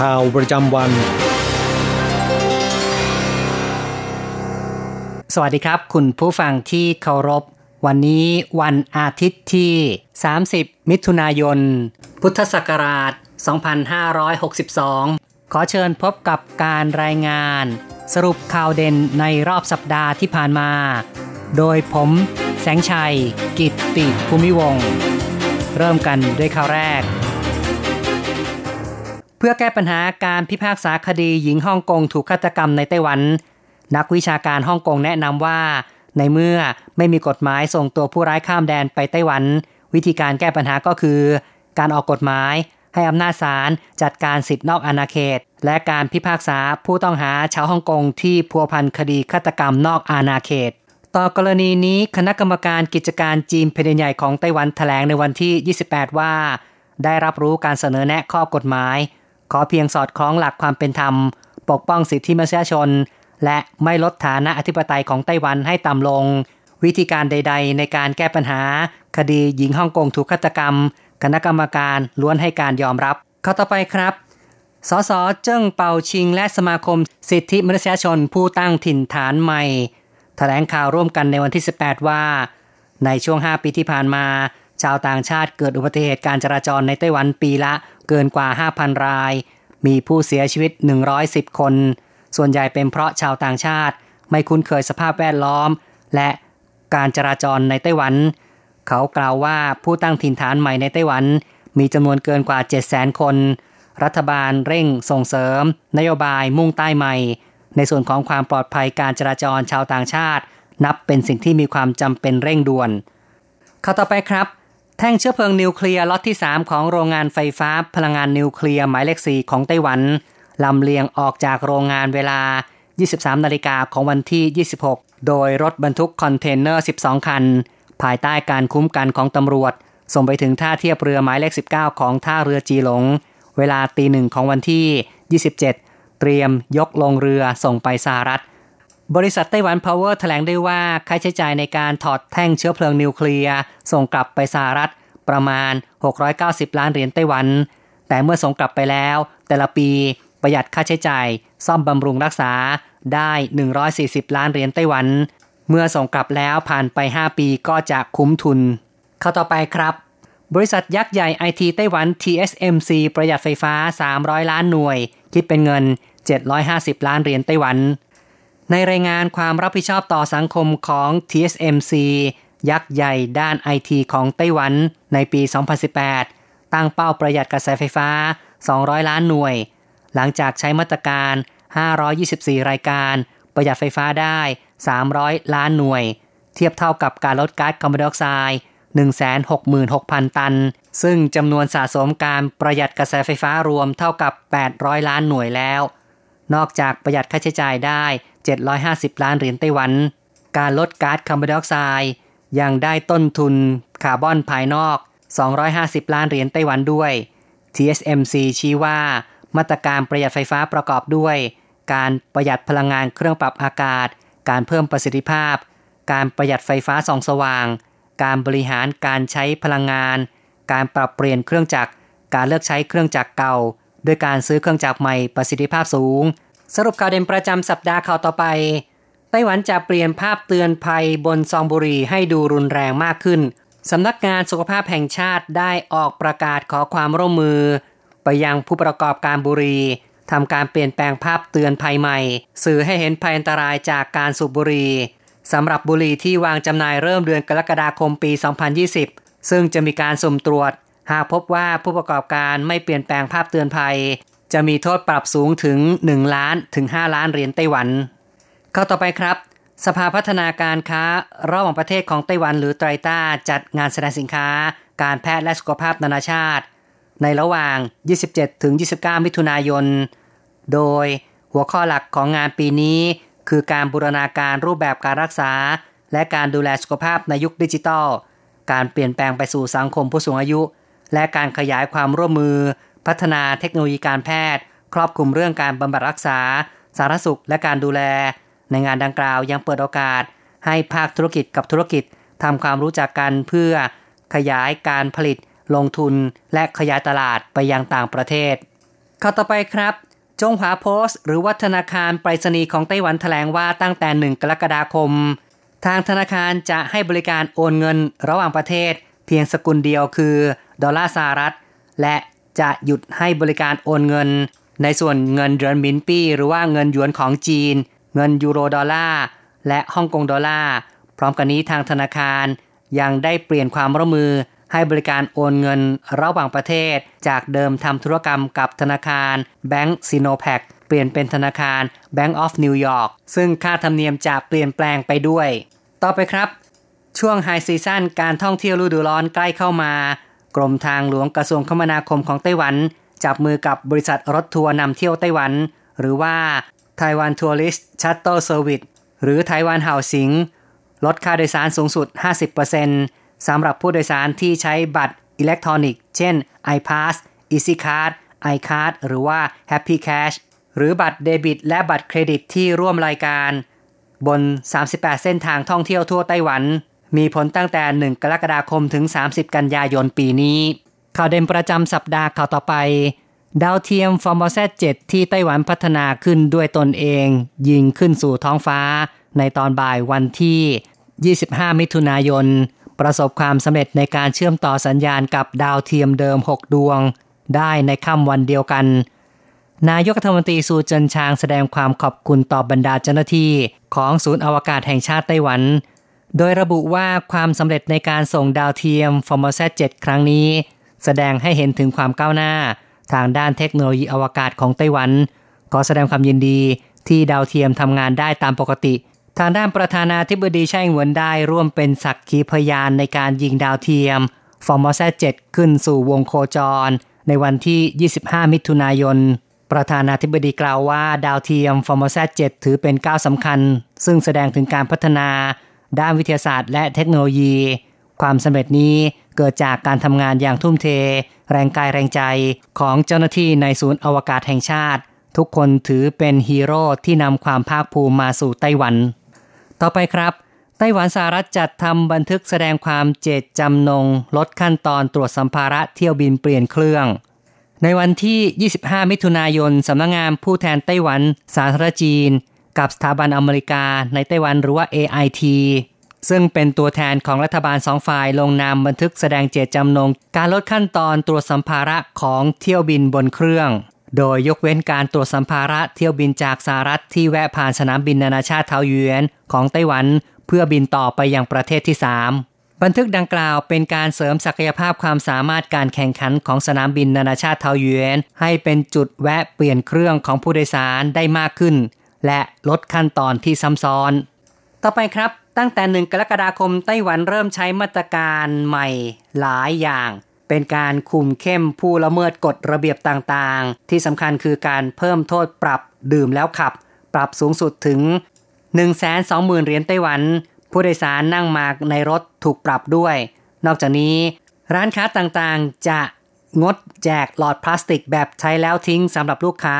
ข่าวประจำวัน สวัสดีครับ คุณผู้ฟังที่เคารพ วันนี้วันอาทิตย์ที่ 30 มิถุนายน พุทธศักราช 2562 ขอเชิญพบกับการรายงาน สรุปข่าวเด่นในรอบสัปดาห์ที่ผ่านมา โดยผมแสงชัย กิตติภูมิวง เริ่มกันด้วยข่าวแรก เพื่อแก้ปัญหาการพิพากษาคดีหญิงฮ่องกงถูกฆาตกรรมในไต้หวัน นักวิชาการฮ่องกงแนะนำว่า ในเมื่อไม่มีกฎหมายส่งตัวผู้ร้ายข้ามแดนไปไต้หวัน วิธีการแก้ปัญหาก็คือ การออกกฎหมายให้อำนาจศาลจัดการสิทธินอกอาณาเขต และการพิพากษาผู้ต้องหาชาวฮ่องกงที่พัวพันคดีฆาตกรรมนอกอาณาเขต ต่อกรณีนี้คณะกรรมการกิจการจีนแผ่นใหญ่ของไต้หวันแถลงในวันที่ 28 ว่า ได้รับรู้การเสนอแนะข้อกฎหมาย ขอเพียงสอดคล้องหลักความเป็นธรรม ปกป้องสิทธิมนุษยชน และไม่ลดฐานะอธิปไตยของไต้หวันให้ต่ำลง วิธีการใด ๆ ในการแก้ปัญหา คดีหญิงฮ่องกงถูกฆาตกรรม คณะกรรมการล้วนให้การยอมรับข้อต่อไปครับสสเจิ้งเปาชิง และสมาคมสิทธิมนุษยชนผู้ตั้งถิ่นฐานใหม่แถลงข่าวร่วมกันในวันที่ 18 ว่า ในช่วง 5 ปีที่ผ่านมา ชาวต่างชาติเกิดอุบัติเหตุการจราจรในไต้หวันปีละเกินกว่า 5,000 ราย มีผู้เสียชีวิต 110 คน ส่วนใหญ่เป็นเพราะชาวต่างชาติ ไม่คุ้นเคยสภาพแวดล้อม และการจราจรในไต้หวัน เขากล่าวว่าผู้ตั้งถิ่นฐานใหม่ในไต้หวัน มีจำนวนเกินกว่า 700,000 คน รัฐบาลเร่งส่งเสริม นโยบายมุ่งใต้ใหม่ ในส่วนของความปลอดภัยการจราจรชาวต่างชาติ นับเป็นสิ่งที่มีความจำเป็นเร่งด่วนข่าวต่อไปครับ แท่งเชื้อเพลิงนิวเคลียร์ล็อตที่ 3 ของโรงงานไฟฟ้าพลังงานนิวเคลียร์หมายเลข4ของไต้หวันลำเลียงออกจากโรงงานเวลา 23 นาฬิกาของวันที่ 26 โดยรถบรรทุกคอนเทนเนอร์ 12 คัน ภายใต้การคุ้มกันของตำรวจ ส่งไปถึงท่าเทียบเรือหมายเลข 19 ของท่าเรือจีหลง เวลาตีหนึ่งของวันที่ 27 เตรียมยกลงเรือส่งไปสหรัฐ บริษัทไต้หวันพาวเวอร์แถลงได้ว่าค่าใช้จ่ายในการถอดแท่งเชื้อเพลิงนิวเคลียร์ส่งกลับไปสหรัฐประมาณ 690 ล้านเหรียญไต้หวัน แต่เมื่อส่งกลับไปแล้ว แต่ละปีประหยัดค่าใช้จ่าย ซ่อมบำรุงรักษาได้ 140 ล้านเหรียญไต้หวัน เมื่อส่งกลับแล้วผ่านไป 5 ปีก็จะคุ้มทุน เข้าต่อไปครับ บริษัทยักษ์ใหญ่ไอทีไต้หวัน TSMC ประหยัดไฟฟ้า 300 ล้านหน่วย คิดเป็นเงิน 750 ล้านเหรียญไต้หวัน ในรายงานความรับผิดชอบต่อสังคมของ TSMC ยักษ์ใหญ่ด้านไอทีของไต้หวันในปี 2018 ตั้งเป้าประหยัดกระแสไฟฟ้า 200 ล้านหน่วย หลังจากใช้มาตรการ 524 รายการ ประหยัดไฟฟ้าได้ 300 ล้านหน่วย เทียบเท่ากับการลดก๊าซคาร์บอนไดออกไซด์166,000 ตัน ซึ่งจำนวนสะสมการประหยัดกระแสไฟฟ้ารวมเท่ากับ 800 ล้านหน่วยแล้ว นอกจากประหยัดค่าใช้จ่ายได้ 750 ล้านเหรียญไต้หวัน การลดก๊าซคาร์บอนไดออกไซด์ยังได้ต้นทุนคาร์บอนภายนอก 250 ล้านเหรียญไต้หวันด้วย TSMC ชี้ว่ามาตรการประหยัดไฟฟ้าประกอบด้วย การประหยัดพลังงานเครื่องปรับอากาศ การเพิ่มประสิทธิภาพ การประหยัดไฟฟ้าส่องสว่าง การบริหารการใช้พลังงาน การปรับเปลี่ยนเครื่องจักร การเลิกใช้เครื่องจักรเก่า ด้วยการซื้อเครื่องจักรใหม่ประสิทธิภาพสูง สรุปข่าวเด่นประจำสัปดาห์ข่าวต่อไป ไต้หวันจะเปลี่ยนภาพเตือนภัยบนซองบุหรี่ให้ดูรุนแรงมากขึ้น สำนักงานสุขภาพแห่งชาติได้ออกประกาศขอความร่วมมือ ไปยังผู้ประกอบการบุหรี่ทำการเปลี่ยนแปลงภาพเตือนภัยใหม่ สื่อให้เห็นภัยอันตรายจากการสูบบุหรี่สำหรับบุหรี่ที่วางจำหน่ายเริ่มเดือนกรกฎาคมปี 2020 ซึ่งจะมีการสุ่มตรวจ หากพบว่าผู้ประกอบการไม่เปลี่ยนแปลงภาพเตือนภัย จะมีโทษปรับสูงถึง 1 ล้านถึง 5 ล้านเหรียญไต้หวัน เข้าต่อไปครับ สภาพัฒนาการค้าระหว่างประเทศของไต้หวันหรือไตรต้าจัดงานแสดงสินค้า การแพทย์และสุขภาพนานาชาติ ในระหว่าง 27-29 มิถุนายน โดยหัวข้อหลักของงานปีนี้ คือการบูรณาการรูปแบบการรักษา และการดูแลสุขภาพในยุคดิจิทัล การเปลี่ยนแปลงไปสู่สังคมผู้สูงอายุ และการขยายความร่วมมือ พัฒนาเทคโนโลยีการแพทย์ ครอบคลุมเรื่องการบำบัดรักษา สารสุขและการดูแล ในงานดังกล่าวยังเปิดโอกาส ให้ภาคธุรกิจกับธุรกิจทำความรู้จักกันเพื่อ ขยายการผลิต ลงทุน และขยายตลาดไปยังต่างประเทศข้อต่อไปครับ จงหวาโพสต์ หรือวัฒนาคารไปรษณีย์ของไต้หวันแถลงว่าตั้งแต่ 1 กรกฎาคม ทางธนาคารจะให้บริการโอนเงินระหว่างประเทศ เพียงสกุลเดียวคือ ดอลลาร์สหรัฐ และ จะหยุดให้บริการโอนเงิน ในส่วนเงินเหรินหมินปี้ หรือว่าเงินหยวนของจีน เงินยูโรดอลลาร์และฮ่องกงดอลลาร์พร้อมกันนี้ทางธนาคาร ยังได้เปลี่ยนความร่วมมือให้บริการโอนเงินระหว่างประเทศ จากเดิมทำธุรกรรมกับธนาคาร Bank SinoPac เปลี่ยนเป็นธนาคาร Bank of New York ซึ่งค่าธรรมเนียมจะเปลี่ยนแปลงไปด้วย ต่อไปครับ ช่วงไฮซีซั่นการท่องเที่ยวฤดูร้อนใกล้เข้ามา กรมทางหลวงกระทรวงคมนาคมของไต้หวัน จับมือกับบริษัทรถทัวร์นำเที่ยวไต้หวัน หรือว่า Taiwan Tourist Shuttle Service หรือไต้หวันเฮาสิง ลดค่าโดยสารสูงสุด 50%สำหรับผู้โดยสารที่ใช้บัตรอิเล็กทรอนิกส์ เช่น iPass EasyCard iCard หรือว่า Happy Cash หรือบัตรเดบิต และบัตรเครดิตที่ร่วมรายการ บน 38 เส้นทางท่องเที่ยวทั่วไต้หวัน มีผลตั้งแต่ 1 กรกฎาคมถึง 30 กันยายนปีนี้ ข่าวเด่นประจำสัปดาห์ข่าวต่อไป ดาวเทียมฟอร์มเซต7ที่ไต้หวันพัฒนาขึ้นด้วยตนเอง ยิงขึ้นสู่ท้องฟ้า ในตอนบ่ายวันที่ 25 มิถุนายน ประสบความสำเร็จในการเชื่อมต่อสัญญาณกับดาวเทียมเดิม 6 ดวง ได้ในค่ำวันเดียวกัน นายกรัฐมนตรีซูเจินชางแสดงความขอบคุณต่อบรรดาเจ้าหน้าที่ ของศูนย์อวกาศแห่งชาติไต้หวัน โดยระบุว่าความสำเร็จในการส่งดาวเทียมฟอร์โมแซต7ครั้งนี้ แสดงให้เห็นถึงความก้าวหน้า ทางด้านเทคโนโลยีอวกาศของไต้หวันขอแสดงความยินดีที่ดาวเทียมทำงานได้ตามปกติ ทางด้านประธานาธิบดีไช่อิงเหวินได้ร่วมเป็นสักขีพยานในการยิงดาวเทียมฟอร์โมแซต7ขึ้นสู่วงโคจร ในวันที่ 25 มิถุนายนประธานาธิบดีกล่าวว่าดาวเทียมฟอร์โมแซต7ถือเป็นก้าวสำคัญ ซึ่งแสดงถึงการพัฒนา ด้านวิทยาศาสตร์และเทคโนโลยี ความสำเร็จนี้เกิดจากการทำงานอย่างทุ่มเท แรงกายแรงใจของเจ้าหน้าที่ในศูนย์อวกาศแห่งชาติ ทุกคนถือเป็นฮีโร่ที่นำความภาคภูมิมาสู่ไต้หวัน ต่อไปครับไต้หวันสหรัฐจัดทำบันทึกแสดงความเจตจำนง ลดขั้นตอนตรวจสัมภาระเที่ยวบินเปลี่ยนเครื่อง ในวันที่ 25 มิถุนายนสำนักงงานผู้แทนไต้หวัน สาธารณจีน กับสถาบันอเมริกาในไต้หวันหรือว่า AIT ซึ่งเป็นตัวแทนของรัฐบาลสองฝ่ายลงนามบันทึกแสดงเจตจำนง การลดขั้นตอนตรวจสัมภาระของเที่ยวบินบนเครื่อง โดยยกเว้นการตรวจสัมภาระเที่ยวบินจากสหรัฐที่แวะผ่านสนามบินนานาชาติเทาเยวนของไต้หวัน เพื่อบินต่อไปยังประเทศที่ 3 บันทึกดังกล่าวเป็นการเสริมศักยภาพความสามารถการแข่งขันของสนามบินนานาชาติเทาเยวนให้เป็นจุดแวะเปลี่ยนเครื่องของผู้โดยสารได้มากขึ้น และลดขั้นตอนที่ซ้ำซ้อน ต่อไปครับ ตั้งแต่หนึ่งกรกฎาคมไต้หวันเริ่มใช้มาตรการใหม่หลายอย่าง เป็นการคุมเข้มผู้ละเมิดกฎระเบียบต่างๆ ที่สำคัญคือการเพิ่มโทษปรับดื่มแล้วขับ ปรับสูงสุดถึง 120,000เหรียญไต้หวัน ผู้โดยสารนั่งมาในรถถูกปรับด้วย นอกจากนี้ ร้านค้าต่างๆจะงดแจกหลอดพลาสติกแบบใช้แล้วทิ้งสำหรับลูกค้า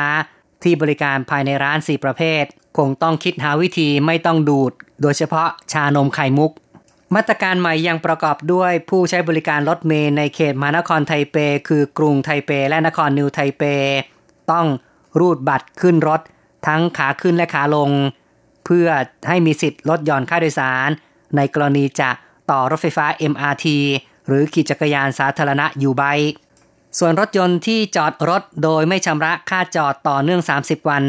ที่บริการภายในร้าน 4 ประเภท คงต้องคิดหาวิธีไม่ต้องดูด โดยเฉพาะชานมไข่มุก มาตรการใหม่ยังประกอบด้วยผู้ใช้บริการรถเมล์ในเขตมหานครไทเป คือกรุงไทเป และนครนิวไทเป ต้องรูดบัตรขึ้นรถ ทั้งขาขึ้นและขาลง เพื่อให้มีสิทธิ์ลดหย่อนค่าโดยสาร ในกรณีจะต่อรถไฟฟ้า MRT หรือขี่จักรยานสาธารณะอยู่ใบ ส่วนรถยนต์ที่จอดรถโดยไม่ชำระค่าจอดต่อเนื่อง 30 วัน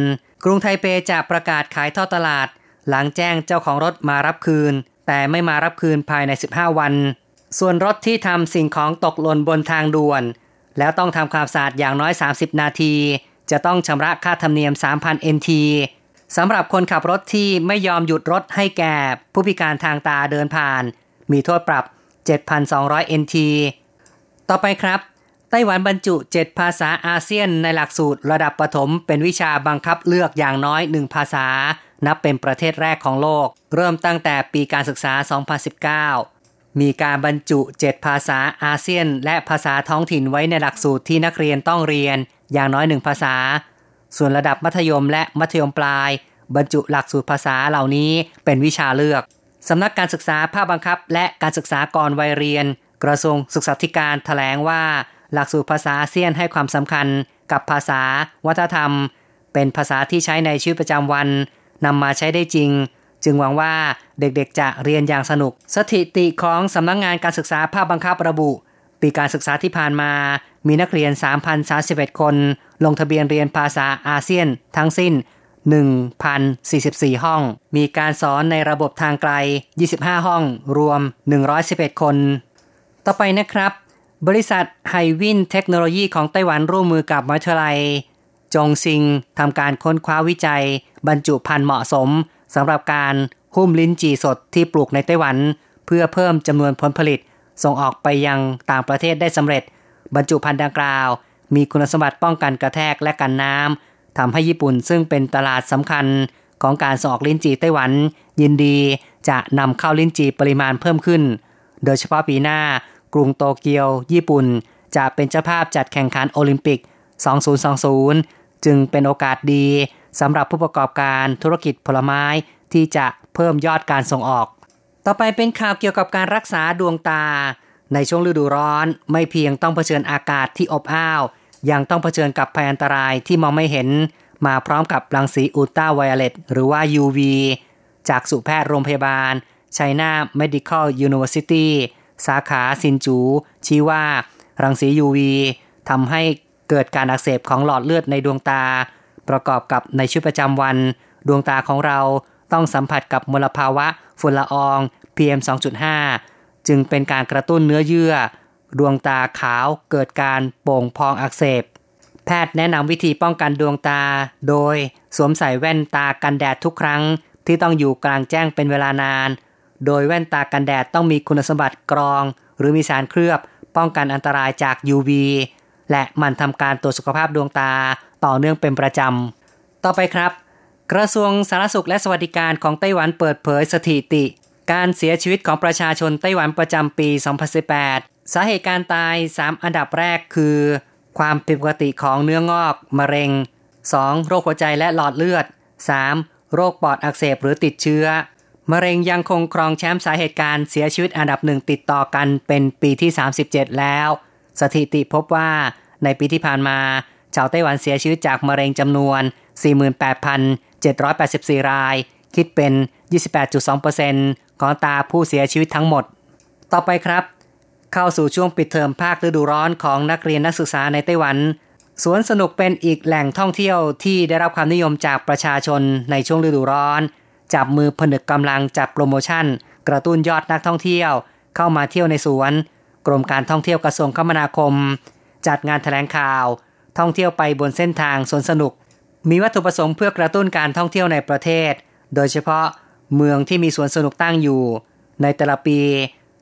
กรุงไทเปจะประกาศขายท่อตลาด หลังแจ้งเจ้าของรถมารับคืน แต่ไม่มารับคืนภายใน 15 วัน ส่วนรถที่ทำสิ่งของตกหล่นบนทางด่วน แล้วต้องทำความสะอาดอย่างน้อย 30 นาที จะต้องชำระค่าธรรมเนียม 3,000 NT สำหรับคนขับรถที่ไม่ยอมหยุดรถให้แก่ ผู้พิการทางตาเดินผ่าน มีโทษปรับ 7,200 NT ต่อไปครับ ไต้หวันบรรจุ 7 ภาษาอาเซียนในหลักสูตรระดับประถม เป็นวิชาบังคับเลือกอย่างน้อย 1 ภาษา นับเป็นประเทศแรกของโลก เริ่มตั้งแต่ปีการศึกษา 2019 มีการบรรจุ 7 ภาษาอาเซียน และภาษาท้องถิ่นไว้ในหลักสูตรที่นักเรียนต้องเรียน อย่างน้อยหนึ่งภาษา ส่วนระดับมัธยมและมัธยมปลาย บรรจุหลักสูตรภาษาเหล่านี้เป็นวิชาเลือกสำนักการศึกษาภาคบังคับ และการศึกษาก่อนวัยเรียน กระทรวงศึกษาธิการถแถลงว่า หลักสูตรภาษาอาเซียนให้ความสำคัญกับภาษา วัฒนธรรม เป็นภาษาที่ใช้ในชีวิตประจำวันนำมาใช้ได้จริง จึงหวังว่าเด็กๆจะเรียนอย่างสนุก สถิติของสำนักงงานการศึกษาภาคบังคับระบุ ปีการศึกษาที่ผ่านมา มีนักเรียน 3,031 คน ลงทะเบียนเรียนภาษาอาเซียน ทั้งสิ้น 1,044 ห้อง มีการสอนในระบบทางไกล 25 ห้อง รวม 111 คน ต่อไปนะครับ บริษัทไฮวินเทคโนโลยีของไต้หวันร่วมมือกับมหาวิทยาลัย จงซิงทำการค้นคว้าวิจัย บรรจุพันธุ์เหมาะสมสำหรับการหุ้มลิ้นจี่สดที่ปลูกในไต้หวัน เพื่อเพิ่มจำนวนผลผลิตส่งออกไปยังต่างประเทศได้สำเร็จ บรรจุภัณฑ์ดังกล่าว มีคุณสมบัติป้องกันกระแทกและกันน้ำทำให้ญี่ปุ่นซึ่งเป็นตลาดสำคัญของการส่งออกลิ้นจี่ไต้หวัน ยินดีจะนำเข้าลิ้นจี่ปริมาณเพิ่มขึ้น โดยเฉพาะปีหน้า กรุงโตเกียว ญี่ปุ่น จะเป็นเจ้าภาพจัดแข่งขันโอลิมปิก 2020 จึงเป็นโอกาสดีสำหรับผู้ประกอบการธุรกิจผลไม้ที่จะเพิ่มยอดการส่งออก ต่อไปเป็นข่าวเกี่ยวกับการรักษาดวงตา ในช่วงฤดูร้อน ไม่เพียงต้องเผชิญอากาศที่อบอ้าว ยังต้องเผชิญกับภัยอันตรายที่มองไม่เห็น มาพร้อมกับรังสีอุลตราไวโอเลตหรือว่า UV จากสุแพทย์โรงพยาบาล China Medical University สาขาซินจู ชี้ว่ารังสี UV ทำให้เกิดการอักเสบของหลอดเลือดในดวงตา ประกอบกับในชีวิตประจำวัน ดวงตาของเราต้องสัมผัสกับมลภาวะฝุ่นละออง PM 2.5 จึงเป็นการกระตุ้นเนื้อเยื่อ ดวงตาขาวเกิดการโป่งพองอักเสบ แพทย์แนะนำวิธีป้องกันดวงตา โดยสวมใส่แว่นตากันแดดทุกครั้งที่ต้องอยู่กลางแจ้งเป็นเวลานาน โดยแว่นตากันแดดต้องมีคุณสมบัติกรอง หรือมีสารเคลือบ ป้องกันอันตรายจาก UV และมันทำการตรวจสุขภาพดวงตาต่อเนื่องเป็นประจำ ต่อไปครับ กระทรวงสาธารณสุขและสวัสดิการของไต้หวันเปิดเผยสถิติ การเสียชีวิตของประชาชนไต้หวันประจำปี 2018 สาเหตุการตาย 3 อันดับแรกคือ ความผิดปกติของเนื้องอก มะเร็ง 2. โรคหัวใจและหลอดเลือด 3. โรคปอดอักเสบหรือติดเชื้อ มะเร็งยังคงครองแชมป์สาเหตุการเสียชีวิตอันดับหนึ่งติดต่อกันเป็นปีที่ 37 แล้ว สถิติพบว่าในปีที่ผ่านมาชาวไต้หวันเสียชีวิตจากมะเร็งจำนวน 48,784 ราย คิดเป็น 28.2%ของตาผู้เสียชีวิตทั้งหมด ต่อไปครับ เข้าสู่ช่วงปิดเทอมภาคฤดูร้อนของนักเรียนนักศึกษาในไต้หวัน สวนสนุกเป็นอีกแหล่งท่องเที่ยวที่ได้รับความนิยมจากประชาชนในช่วงฤดูร้อน จับมือผนึกกำลังจัดโปรโมชั่น กระตุ้นยอดนักท่องเที่ยว เข้ามาเที่ยวในสวน กรมการท่องเที่ยวกระทรวงคมนาคม จัดงานแถลงข่าว ท่องเที่ยวไปบนเส้นทางสวนสนุก มีวัตถุประสงค์เพื่อกระตุ้นการท่องเที่ยวในประเทศ โดยเฉพาะเมืองที่มีสวนสนุกตั้งอยู่ ในแต่ละปี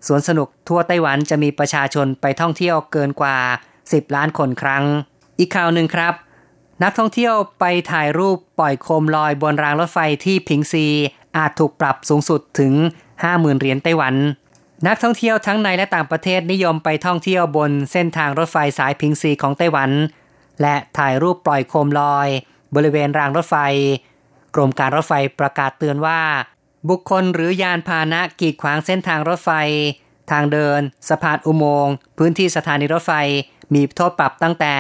สวนสนุกทั่วไต้หวันจะมีประชาชนไปท่องเที่ยวเกินกว่า 10 ล้านคนครั้ง อีกข่าวหนึ่งครับ นักท่องเที่ยวไปถ่ายรูปปล่อยโคมลอยบนรางรถไฟที่พิงซี อาจถูกปรับสูงสุดถึง 50,000เหรียญไต้หวัน นักท่องเที่ยวทั้งในและต่างประเทศนิยมไปท่องเที่ยวบนเส้นทางรถไฟสายพิงซีของไต้หวัน และถ่ายรูปปล่อยโคมลอย บริเวณรางรถไฟ กรมการรถไฟประกาศเตือนว่า บุคคลหรือยานพาหนะกีดขวางเส้นทางรถไฟ ทางเดิน สะพานอุโมงค์พื้นที่สถานีรถไฟมีโทษปรับตั้งแต่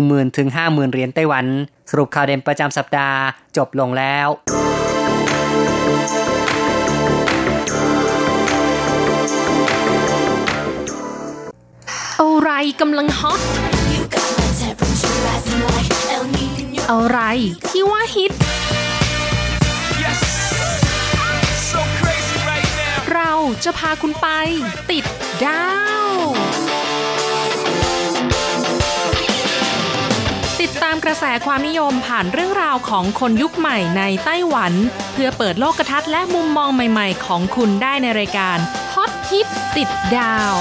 10,000ถึง50,000เหรียญไต้หวัน สรุปข่าวเด่นประจำสัปดาห์จบลงแล้วอะไรกำลังฮอตอะไรที่ว่าฮิต เราจะพาคุณไปติดดาว ตามกระแสความนิยมผ่านเรื่องราวของคนยุคใหม่ในไต้หวัน เพื่อเปิดโลกทัศน์และมุมมองใหม่ๆ ของคุณได้ในรายการฮอตฮิตติดดาว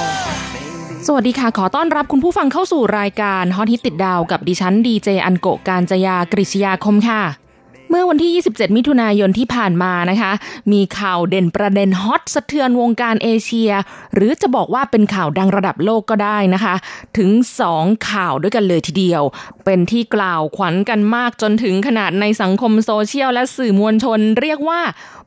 สวัสดีค่ะ ขอต้อนรับคุณผู้ฟังเข้าสู่รายการฮอตฮิตติดดาว กับดิฉันดีเจอันโกการจยากริชยาคมค่ะ เมื่อวันที่ 27 มิถุนายนที่ผ่านมานะคะ มีข่าวเด่นประเด็นฮอตสะเทือนวงการเอเชีย หรือจะบอกว่าเป็นข่าวดังระดับโลกก็ได้นะคะ ถึง 2 ข่าวด้วยกันเลยทีเดียว เป็นที่กล่าวขวัญกันมากจนถึงขนาดในสังคมโซเชียลและสื่อมวลชนเรียกว่า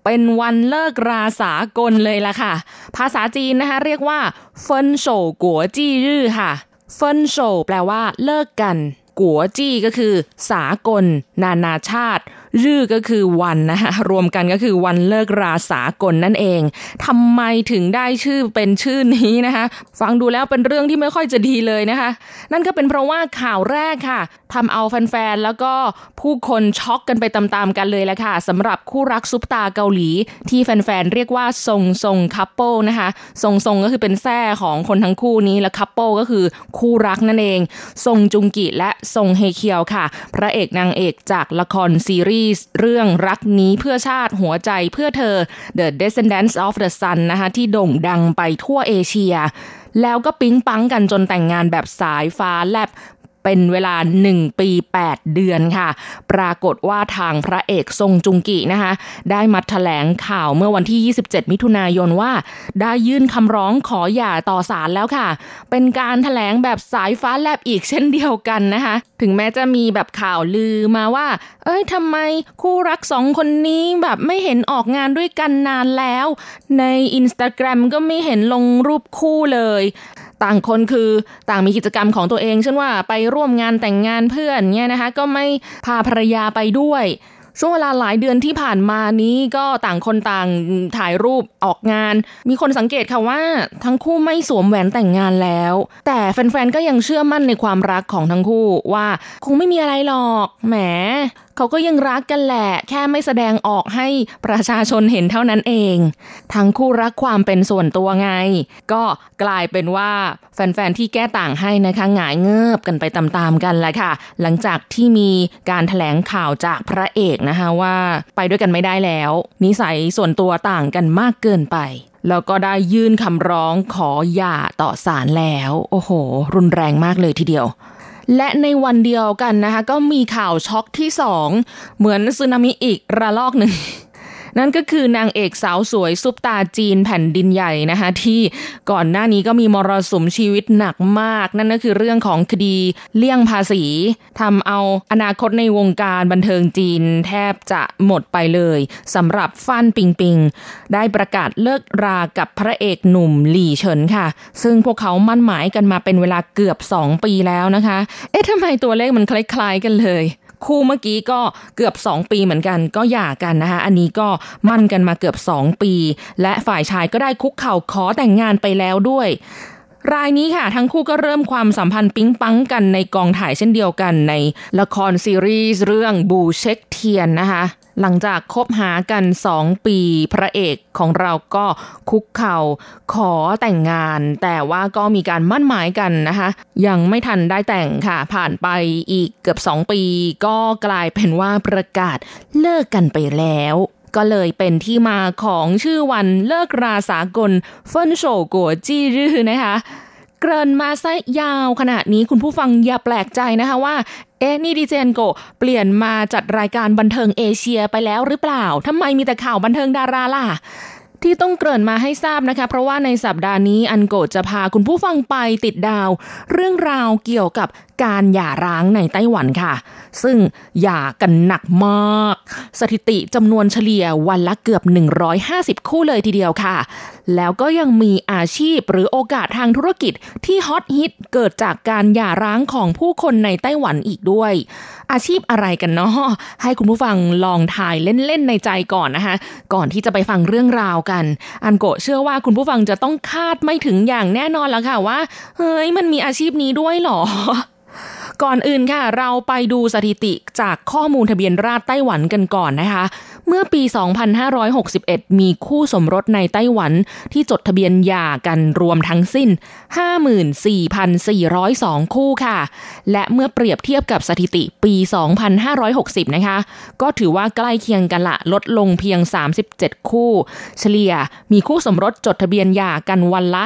เป็นวันเลิกราสากลเลยล่ะค่ะ ภาษาจีนนะคะเรียกว่าเฟินโฉกัวจี้รื่อค่ะเฟินโฉแปลว่าเลิกกัน กัวจี้ก็คือ สากล นานาชาติ รื่อก็คือวันนะคะรวมกันก็คือวันเลิกราสากลนั่นเองทำไมถึงได้ชื่อเป็นชื่อนี้นะคะ ฟังดูแล้วเป็นเรื่องที่ไม่ค่อยจะดีเลยนะคะ นั่นก็เป็นเพราะว่าข่าวแรกค่ะทำเอาแฟนๆแล้วก็ผู้คนช็อกกันไปตามๆกันเลยแหละค่ะสำหรับคู่รักซุปตาเกาหลี ที่แฟนๆเรียกว่าทรงทรงคัพเปิลนะคะทรงทรงก็คือเป็นแท้ของคนทั้งคู่นี้และคัพเปิลก็คือคู่รักนั่นเองทรงจุงกิและทรงเฮเคียวค่ะ พระเอกนางเอกจากละครซีรีส์เรื่องรักนี้เพื่อชาติหัวใจเพื่อเธอ The Descendants of the Sun นะคะที่โด่งดังไปทั่วเอเชีย แล้วก็ปิ๊งปังกันจนแต่งงานแบบสายฟ้าแลบ เป็นเวลา 1 ปี 8 เดือนค่ะ ปรากฏว่าทางพระเอกทรงจุงกินะคะ ได้มาแถลงข่าวเมื่อวันที่ 27 มิถุนายนว่า ได้ยื่นคำร้องขอหย่าต่อศาลแล้วค่ะ เป็นการแถลงแบบสายฟ้าแลบอีกเช่นเดียวกันนะคะ ถึงแม้จะมีแบบข่าวลือมาว่า เอ้ยทำไมคู่รักสองคนนี้แบบไม่เห็นออกงานด้วยกันนานแล้ว ในอินสตาแกรมก็ไม่เห็นลงรูปคู่เลย ต่างคนคือต่างมีกิจกรรมของตัวเองเช่นว่าไปร่วมงานแต่งงานเพื่อนเนี่ยนะคะ ก็ไม่พาภรรยาไปด้วยช่วงเวลาหลายเดือนที่ผ่านมานี้ก็ต่างคนต่างถ่ายรูปออกงาน มีคนสังเกตค่ะว่า ทั้งคู่ไม่สวมแหวนแต่งงานแล้ว แต่แฟนๆก็ยังเชื่อมั่นในความรักของทั้งคู่ว่า คงไม่มีอะไรหรอกแหม เขาก็ยังรักกันแหละ แค่ไม่แสดงออกให้ประชาชนเห็นเท่านั้นเอง ทั้งคู่รักความเป็นส่วนตัวไง ก็กลายเป็นว่าแฟนๆที่แก้ต่างให้นะคะหงายเงือบกันไปตามๆกันแหละค่ะ หลังจากที่มีการถแถลงข่าวจากพระเอกนะคะว่าไปด้วยกันไม่ได้แล้ว นิสัยส่วนตัวต่างกันมากเกินไปแล้วก็ได้ยื่นคำร้องขอหย่าต่อศาลแล้ว โอ้โห รุนแรงมากเลยทีเดียว และในวันเดียวกันนะคะ ก็มีข่าวช็อกที่สองเหมือนสึนามิอีกระลอกหนึ่ง นั่นก็คือนางเอกสาวสวยซุปตาจีนแผ่นดินใหญ่นะคะที่ก่อนหน้านี้ก็มีมรสุมชีวิตหนักมาก นั่นก็คือเรื่องของคดีเลี่ยงภาษีทำเอาอนาคตในวงการบันเทิงจีนแทบจะหมดไปเลยสำหรับฟ้านปิงปิง ได้ประกาศเลิกรากับพระเอกหนุ่มหลี่เฉินค่ะ ซึ่งพวกเขามั่นหมายกันมาเป็นเวลาเกือบ 2 ปีแล้วนะคะ เอ๊ะทำไมตัวเลขมันคล้ายๆกันเลย คู่เมื่อกี้ก็เกือบ 2 ปีเหมือนกัน ก็หย่ากันนะคะ อันนี้ก็มั่นกันมาเกือบ 2 ปี และฝ่ายชายก็ได้คุกเข่าขอแต่งงานไปแล้วด้วยรายนี้ค่ะทั้งคู่ก็เริ่มความสัมพันธ์ปิ๊งปังกันในกองถ่ายเช่นเดียวกันในละครซีรีส์เรื่องบูเช็คเทียนนะคะ หลังจากคบหากัน2ปีพระเอกของเราก็คุกเข่าขอแต่งงาน แต่ว่าก็มีการมั่นหมายกันนะคะ ยังไม่ทันได้แต่งค่ะ ผ่านไปอีกเกือบ2ปี ก็กลายเป็นว่าประกาศเลิกกันไปแล้ว ก็เลยเป็นที่มาของชื่อวันเลิกราสากลเฟินโฉกัวจี้รือนะคะ เกริ่นมาซะยาวขนาดนี้คุณผู้ฟังอย่าแปลกใจนะคะว่าเอ๊ะนี่ดีเจนโกเปลี่ยนมาจัดรายการบันเทิงเอเชียไปแล้วหรือเปล่าทำไมมีแต่ข่าวบันเทิงดาราล่ะที่ต้องเกริ่นมาให้ทราบนะคะ เพราะว่าในสัปดาห์นี้อันโกจะพาคุณผู้ฟังไปติดดาว เรื่องราวเกี่ยวกับการหย่าร้างในไต้หวันค่ะ ซึ่งหย่ากันหนักมาก สถิติจำนวนเฉลี่ยวันละเกือบ 150 คู่เลยทีเดียวค่ะ แล้วก็ยังมีอาชีพหรือโอกาสทางธุรกิจที่ฮอตฮิตเกิดจากการหย่าร้างของผู้คนในไต้หวันอีกด้วย อาชีพอะไรกันเนาะให้คุณผู้ฟังลองทายเล่นๆในใจก่อนนะคะ ก่อนที่จะไปฟังเรื่องราวกัน อันโกะเชื่อว่าคุณผู้ฟังจะต้องคาดไม่ถึงอย่างแน่นอนแล้วค่ะว่า เฮ้ยมันมีอาชีพนี้ด้วยหรอ ก่อนอื่นค่ะ เราไปดูสถิติจากข้อมูลทะเบียนราษฎรไต้หวันกันก่อนนะคะ เมื่อปี 2561 มีคู่สมรสในไต้หวันที่จดทะเบียนหย่ากันรวมทั้งสิ้น 54,402 คู่ค่ะ และเมื่อเปรียบเทียบกับสถิติปี 2560 นะคะ ก็ถือว่าใกล้เคียงกันละลดลงเพียง 37 คู่ เฉลี่ยมีคู่สมรสจดทะเบียนหย่ากันวันละ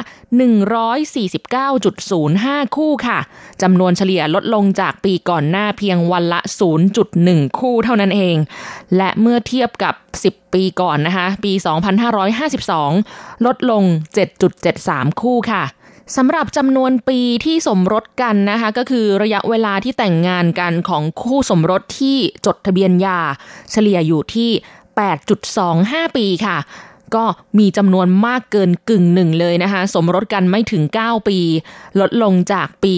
149.05 คู่ค่ะจำนวนเฉลี่ยลดลงจากปีก่อนหน้าเพียงวันละ 0.1 คู่เท่านั้นเอง และเมื่อเทียบกับ 10 ปีก่อนนะคะ ปี 2552 ลดลง 7.73 คู่ค่ะสำหรับจำนวนปีที่สมรสกันนะคะ ก็คือระยะเวลาที่แต่งงานกันของคู่สมรสที่จดทะเบียนยา เฉลี่ยอยู่ที่ 8.25 ปีค่ะ ก็มีจำนวนมากเกินกึ่งหนึ่งเลยนะคะ สมรสกันไม่ถึง 9 ปี ลดลงจากปี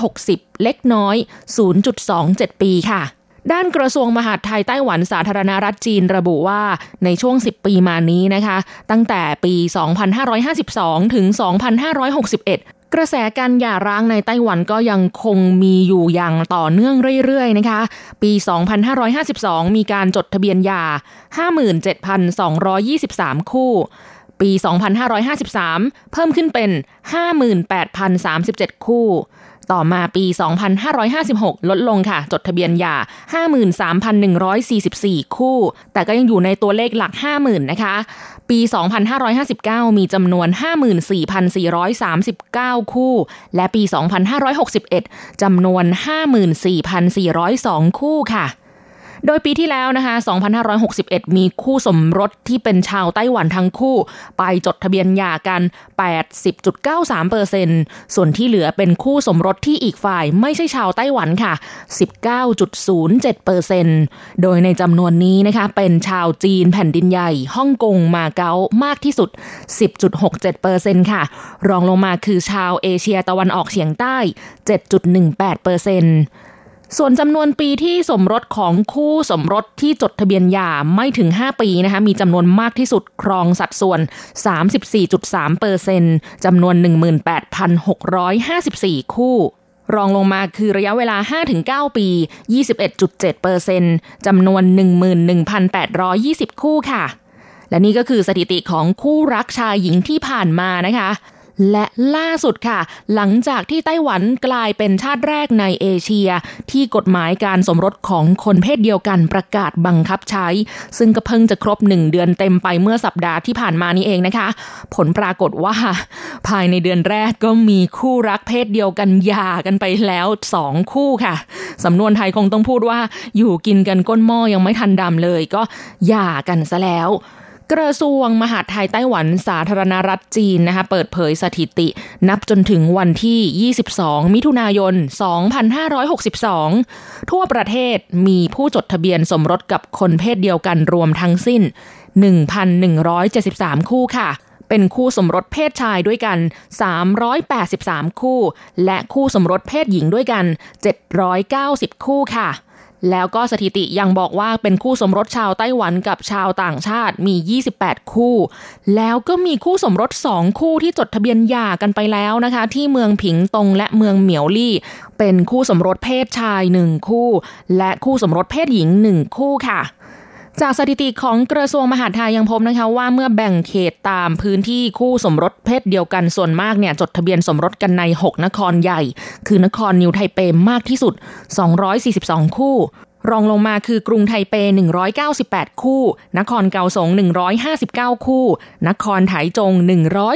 2560 เล็กน้อย 0.27 ปีค่ะ ด้านกระทรวงมหาดไทยไต้หวันสาธารณรัฐจีนระบุว่าในช่วง 10 ปีมานี้นะคะ ตั้งแต่ปี 2552 ถึง 2561กระแสการหย่าร้างในไต้หวันก็ยังคงมีอยู่อย่างต่อเนื่องเรื่อยๆ นะคะ ปี 2552 มีการจดทะเบียนหย่า 57,223 คู่ ปี 2553 เพิ่มขึ้นเป็น 58,037 คู่ ต่อมาปี 2556 ลดลงค่ะ จดทะเบียนหย่า 53,144 คู่ แต่ก็ยังอยู่ในตัวเลขหลัก 50,000 นะคะ ปี 2559 มีจำนวน 54,439 คู่ และปี 2561 จำนวน 54,402 คู่ค่ะ โดยปีที่แล้วนะคะ 2561 มีคู่สมรสที่เป็นชาวไต้หวันทั้งคู่ ไปจดทะเบียนหย่ากัน 80.93%ส่วนที่เหลือเป็นคู่สมรสที่อีกฝ่ายไม่ใช่ชาวไต้หวันค่ะ 19.07%โดยในจำนวนนี้นะคะ เป็นชาวจีนแผ่นดินใหญ่ฮ่องกงมาเก๊ามากที่สุด 10.67%ค่ะ รองลงมาคือชาวเอเชียตะวันออกเฉียงใต้ 7.18% ส่วนจำนวนปีที่สมรสของคู่สมรสที่จดทะเบียนหย่าไม่ถึง 5 ปีนะคะมีจำนวนมากที่สุดครองสัดส่วน 34.3เปอร์เซ็นจำนวน 18,654 คู่ รองลงมาคือระยะเวลา 5-9 ปี 21.7เปอร์เซ็นจำนวน 11,820 คู่ค่ะและนี่ก็คือสถิติของคู่รักชายหญิงที่ผ่านมานะคะ และล่าสุดค่ะ หลังจากที่ไต้หวันกลายเป็นชาติแรกในเอเชีย ที่กฎหมายการสมรสของคนเพศเดียวกันประกาศบังคับใช้ ซึ่งก็เพิ่งจะครบหนึ่งเดือนเต็มไปเมื่อสัปดาห์ที่ผ่านมานี้เองนะคะ ผลปรากฏว่า ภายในเดือนแรกก็มีคู่รักเพศเดียวกันหย่ากันไปแล้วสองคู่ค่ะสำนวนไทยคงต้องพูดว่าอยู่กินกันก้นหม้อยังไม่ทันดำเลยก็หย่ากันซะแล้ว กระทรวงมหาดไทยไต้หวันสาธารณรัฐจีนนะคะเปิดเผยสถิติ นับจนถึงวันที่ 22 มิถุนายน 2562 ทั่วประเทศมีผู้จดทะเบียนสมรสกับคนเพศเดียวกันรวมทั้งสิ้น 1,173 คู่ค่ะ เป็นคู่สมรสเพศชายด้วยกัน 383 คู่ และคู่สมรสเพศหญิงด้วยกัน 790 คู่ค่ะ แล้วก็สถิติยังบอกว่าเป็นคู่สมรสชาวไต้หวันกับชาวต่างชาติมี 28 คู่ แล้วก็มีคู่สมรส 2 คู่ที่จดทะเบียนหย่ากันไปแล้วนะคะ ที่เมืองผิงตงและเมืองเหมียวลี่ เป็นคู่สมรสเพศชาย 1 คู่ และคู่สมรสเพศหญิง 1 คู่ค่ะ จากสถิติของกระทรวงมหาดไทยยังพบนะคะว่าเมื่อแบ่งเขตตามพื้นที่คู่สมรสเพศเดียวกันส่วนมากเนี่ยจดทะเบียนสมรสกันใน 6 นครใหญ่ คือนครนิวไทเปมากที่สุด 242 คู่ รองลงมาคือกรุงไทเป 198 คู่ นครเกาสง 159 คู่ นครไถจง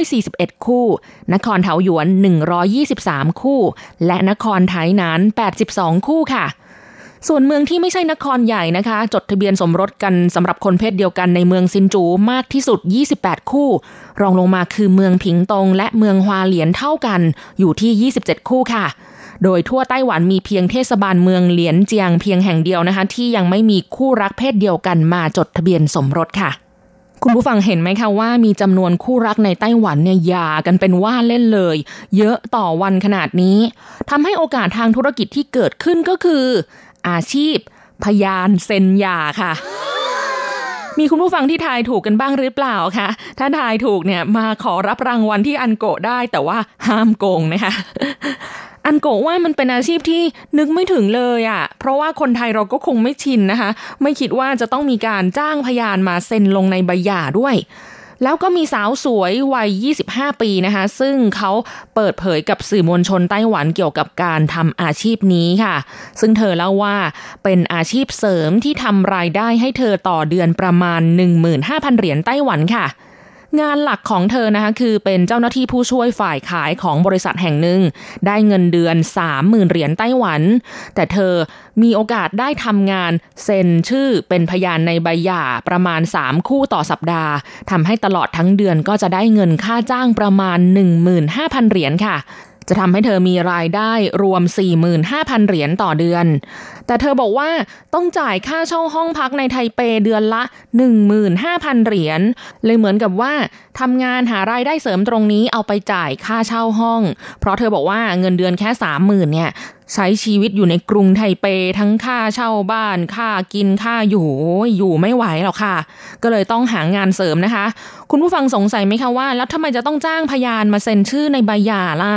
141 คู่ นครเถาหยวน 123 คู่ และนครไถหนาน 82 คู่ค่ะ ส่วนเมืองที่ไม่ใช่นครใหญ่นะคะ จดทะเบียนสมรสกันสำหรับคนเพศเดียวกันในเมืองซินจูมากที่สุด 28 คู่ รองลงมาคือเมืองผิงตง และเมืองฮวาเหลียนเท่ากันอยู่ที่ 27 คู่ค่ะ โดยทั่วไต้หวันมีเพียงเทศบาลเมืองเหลียนเจียงเพียงแห่งเดียวนะคะ ที่ยังไม่มีคู่รักเพศเดียวกันมาจดทะเบียนสมรสค่ะคุณผู้ฟังเห็นไหมคะว่ามีจำนวนคู่รักในไต้หวันเนี่ยย่ากันเป็นว่าเล่นเลย เยอะต่อวันขนาดนี้ทำให้โอกาสทางธุรกิจที่เกิดขึ้นก็คือ อาชีพ พยานเซ็นยาค่ะมีคุณผู้ฟังที่ทายถูกกันบ้างหรือเปล่าคะ ถ้าทายถูกเนี่ยมาขอรับรางวัลที่อันโกะได้แต่ว่าห้ามโกงนะคะ อันโกะว่ามันเป็นอาชีพที่นึกไม่ถึงเลยอะ่ะ เพราะว่าคนไทยเราก็คงไม่ชินนะคะ ไม่คิดว่าจะต้องมีการจ้างพยานมาเซ็นลงในใบหย่าด้วย แล้วก็มีสาวสวยวัย 25 ปีนะคะ ซึ่งเขาเปิดเผยกับสื่อมวลชนไต้หวันเกี่ยวกับการทำอาชีพนี้ค่ะ ซึ่งเธอเล่าว่าเป็นอาชีพเสริมที่ทำรายได้ให้เธอต่อเดือนประมาณ 15,000 เหรียญไต้หวันค่ะ งานหลักของเธอนะคะคือเป็นเจ้าหน้าที่ผู้ช่วยฝ่ายขายของบริษัทแห่งหนึ่ง ได้เงินเดือน 30,000 เหรียญไต้หวัน แต่เธอมีโอกาสได้ทำงานเซ็นชื่อเป็นพยานในใบหย่าประมาณ 3 คู่ต่อสัปดาห์ทำให้ตลอดทั้งเดือนก็จะได้เงินค่าจ้างประมาณ 15,000 เหรียญค่ะ จะทำให้เธอมีรายได้รวม 45,000 เหรียญต่อเดือน แต่เธอบอกว่าต้องจ่ายค่าเช่าห้องพักในไทเปเดือนละ 15,000 เหรียญ เลยเหมือนกับว่าทำงานหารายได้เสริมตรงนี้เอาไปจ่ายค่าเช่าห้อง เพราะเธอบอกว่าเงินเดือนแค่ 30,000 เนี่ยใช้ชีวิตอยู่ในกรุงไทเปทั้งค่าเช่าบ้าน ค่ากินค่าอยู่อยอยู่ไม่ไหวหรอกค่ะ ก็เลยต้องหางานเสริมนะคะ คุณผู้ฟังสงสัยไหมคะว่า แล้วทำไมจะต้องจ้างพยานมาเซ็นชื่อในใบหย่าล่ะ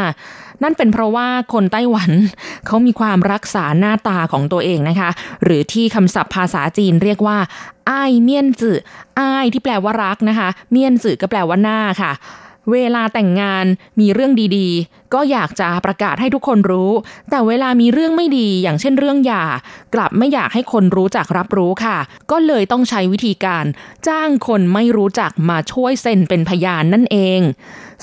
นั่นเป็นเพราะว่าคนไต้หวันเขามีความรักษาหน้าตาของตัวเองนะคะ หรือที่คำศัพท์ภาษาจีนเรียกว่าอ้ายเมียนจื่ออ้ายที่แปลว่ารักนะคะ เมียนจื่อก็แปลว่าหน้าค่ะเวลาแต่งงานมีเรื่องดีๆ ก็อยากจะประกาศให้ทุกคนรู้ แต่เวลามีเรื่องไม่ดีอย่างเช่นเรื่องหย่า กลับไม่อยากให้คนรู้จักรับรู้ค่ะ ก็เลยต้องใช้วิธีการ จ้างคนไม่รู้จักมาช่วยเซ็นเป็นพยานนั่นเอง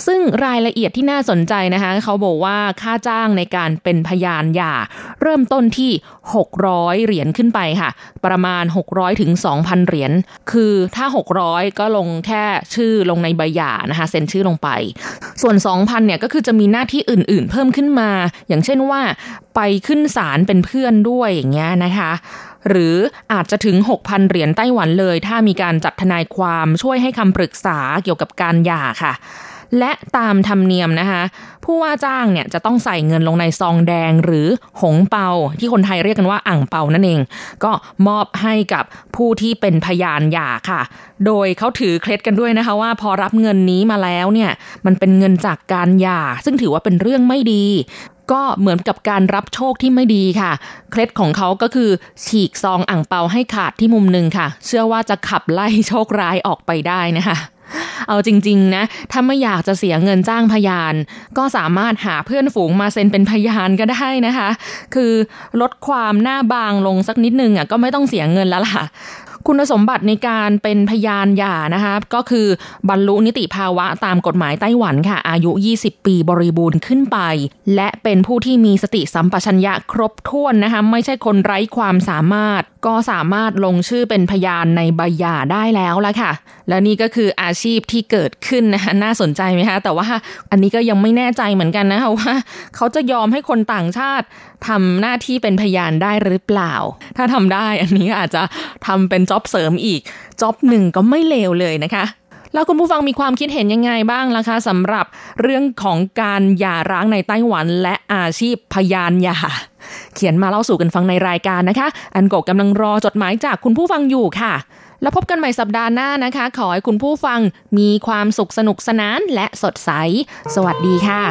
ซึ่งรายละเอียดที่น่าสนใจนะคะเขาบอกว่าค่าจ้างในการเป็นพยานหย่า เริ่มต้นที่ 600 เหรียญขึ้นไปค่ะ ประมาณ 600ถึง2,000 เหรียญคือถ้า 600 ก็ลงแค่ชื่อลงในใบหย่านะคะเซ็นชื่อลงไป ส่วน 2,000เนี่ยก็คือจะมีหน้าที่อื่น ๆ เพิ่มขึ้นมา อย่างเช่นว่าไปขึ้นศาลเป็นเพื่อนด้วยอย่างเงี้ยนะคะหรืออาจจะถึง 6,000 เหรียญไต้หวันเลย ถ้ามีการจัดทนายความช่วยให้คำปรึกษาเกี่ยวกับการหย่าค่ะ และตามธรรมเนียมนะคะ ผู้ว่าจ้างเนี่ยจะต้องใส่เงินลงในซองแดงหรือหงเปา ที่คนไทยเรียกกันว่าอ่างเปานั่นเอง ก็มอบให้กับผู้ที่เป็นพยานหย่าค่ะ โดยเขาถือเคล็ดกันด้วยนะคะว่าพอรับเงินนี้มาแล้วเนี่ยมันเป็นเงินจากการหย่า ซึ่งถือว่าเป็นเรื่องไม่ดีก็เหมือนกับการรับโชคที่ไม่ดีค่ะ เคล็ดของเขาก็คือ ฉีกซองอ่างเปาให้ขาดที่มุมหนึ่งค่ะ เชื่อว่าจะขับไล่โชคร้ายออกไปได้นะคะ เอาจริง ๆ นะ ถ้าไม่อยากจะเสียเงินจ้างพยาน ก็สามารถหาเพื่อนฝูงมาเซ็นเป็นพยานก็ได้นะคะ คือลดความหน้าบางลงสักนิดนึงอะก็ไม่ต้องเสียเงินแล้วล่ะ คุณสมบัติในการเป็นพยานหย่านะคะก็คือบรรลุนิติภาวะตามกฎหมายไต้หวันค่ะ อายุ 20 ปีบริบูรณ์ขึ้นไป และเป็นผู้ที่มีสติสัมปชัญญะครบถ้วนนะคะไม่ใช่คนไร้ความสามารถ ก็สามารถลงชื่อเป็นพยานในใบหย่าได้แล้วละค่ะ และนี่ก็คืออาชีพที่เกิดขึ้นนะคะน่าสนใจไหมคะแต่ว่าอันนี้ก็ยังไม่แน่ใจเหมือนกันนะคะว่า เขาจะยอมให้คนต่างชาติทำหน้าที่เป็นพยานได้หรือเปล่า ถ้าทำได้อันนี้อาจจะทำเป็นจอบเสริมอีกจ็อบหนึ่งก็ไม่เลวเลยนะคะแล้วคุณผู้ฟังมีความคิดเห็นยังไงบ้างล่ะคะสำหรับเรื่องของการหย่าร้างในไต้หวันและอาชีพพยานหย่าเขียนมาเล่าสู่กันฟังในรายการนะคะ อันโกกำลังรอจดหมายจากคุณผู้ฟังอยู่ค่ะ แล้วพบกันใหม่สัปดาห์หน้านะคะ ขอให้คุณผู้ฟังมีความสุขสนุกสนานและสดใส สวัสดีค่ะ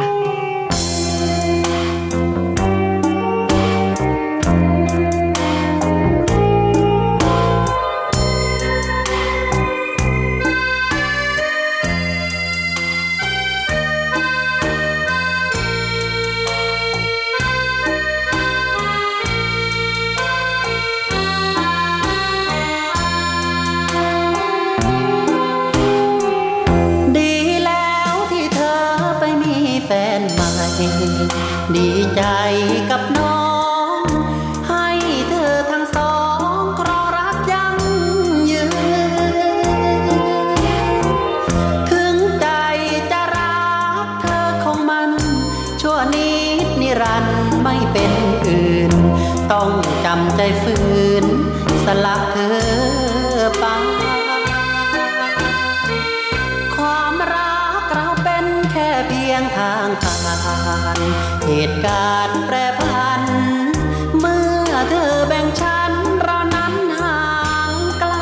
การแปรผัน เมื่อเธอแบ่งฉันเรานั้นห่างไกล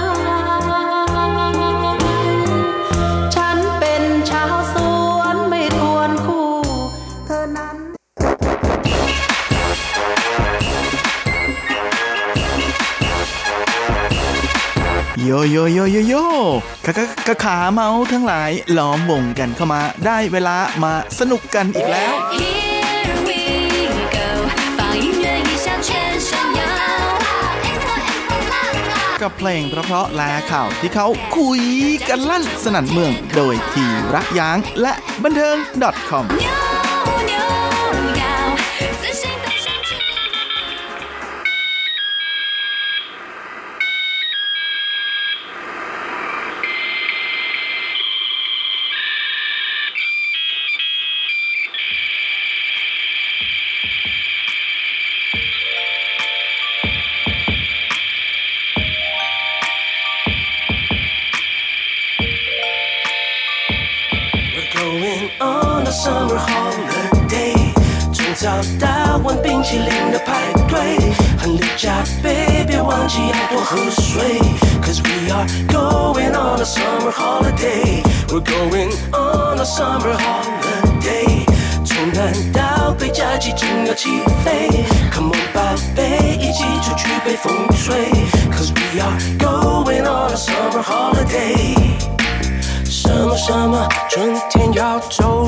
ฉันเป็นชาวสวนไม่ทวนคู่ เธอนั้น โยโยโยโยโยขะขะขะขาเมาทั้งหลายล้อมวงกันเข้ามา ได้เวลามาสนุกกันอีกแล้ว กับเพลงเพราะๆและข่าวที่เขาคุยกันลั่นสนั่นเมือง โดยทีรักยางและบันเทิง .com 要起飞。Come on，宝贝，一起出去被风吹。Cause we are going on a summer holiday. 什么什么，春天要走了，裙子变短了，白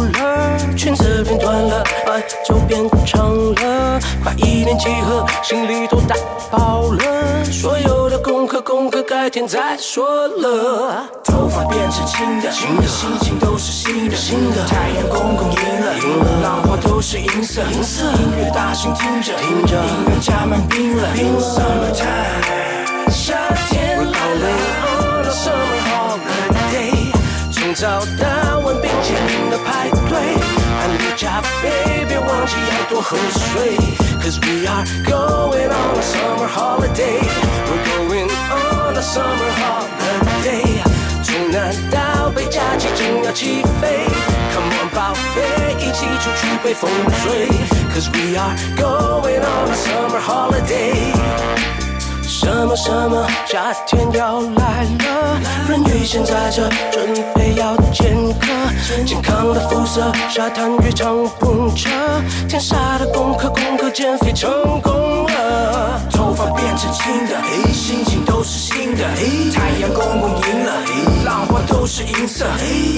就变长了，快一年集合，心里都大爆了，所有的功课功课改天再说了。头发变成青的，新的心情都是新的，新的太阳公公赢了，赢了，浪花都是银色，银色音乐大声听着，听着，音乐加满冰了，冰了，summertime，夏天来了，on a summer holiday。从早到晚冰淇淋的排 队，含绿茶杯，别忘记要多喝水。Cause we are going on a summer holiday. We're going on a summer holiday. 从南到北，假期正要起飞。Come on，宝贝，一起出去被风吹。Cause we are going on a summer holiday. 什么什么，夏天要来了，人鱼线在这，准备要见客。健康的肤色，沙滩越长蹦着，天杀的功课功课减肥成功了，头发变成青的，嘿，心情都是新的，太阳公公赢了，浪花都是银色，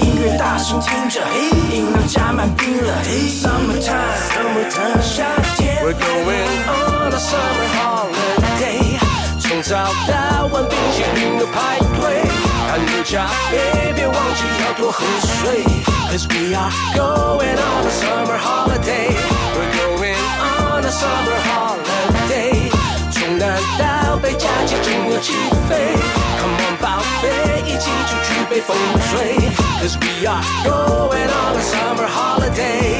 音乐大声听着，嘿，饮料加满冰了，，summertime，summertime，夏天，We're going on a summer holiday。从早到晚冰淇淋的排队，含绿茶杯，别忘记要多喝水。Cause we are going on a summer holiday. We're going on a summer holiday. 从南到北，假期正要起飞。Come on，宝贝，一起出去被风吹。Cause we are going on a summer holiday.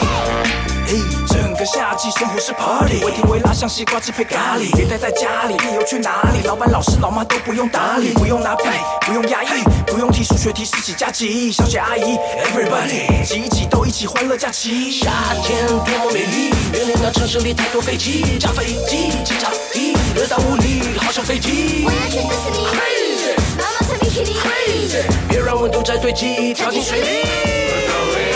嘿，整个夏季生活是 party，微甜微辣像西瓜汁配咖喱，别待在家里，理由去哪里？老板、老师、老妈都不用打理，不用拿笔，不用压抑，不用提数学题，十几加几，小姐阿姨，everybody，挤一挤都一起欢乐假期。夏天多么美丽，远远那城市里太多飞机，炸飞机，机场地，热到无力，好像飞机。我要去迪士尼。Crazy 妈妈穿比基尼 Crazy，别让温度再堆积，跳进水里。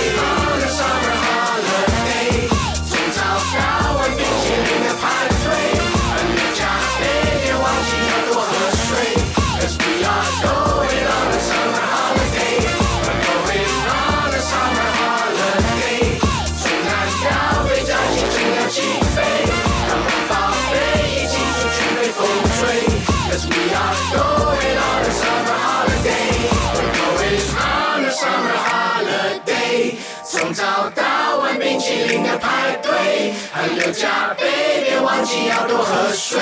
要多喝水。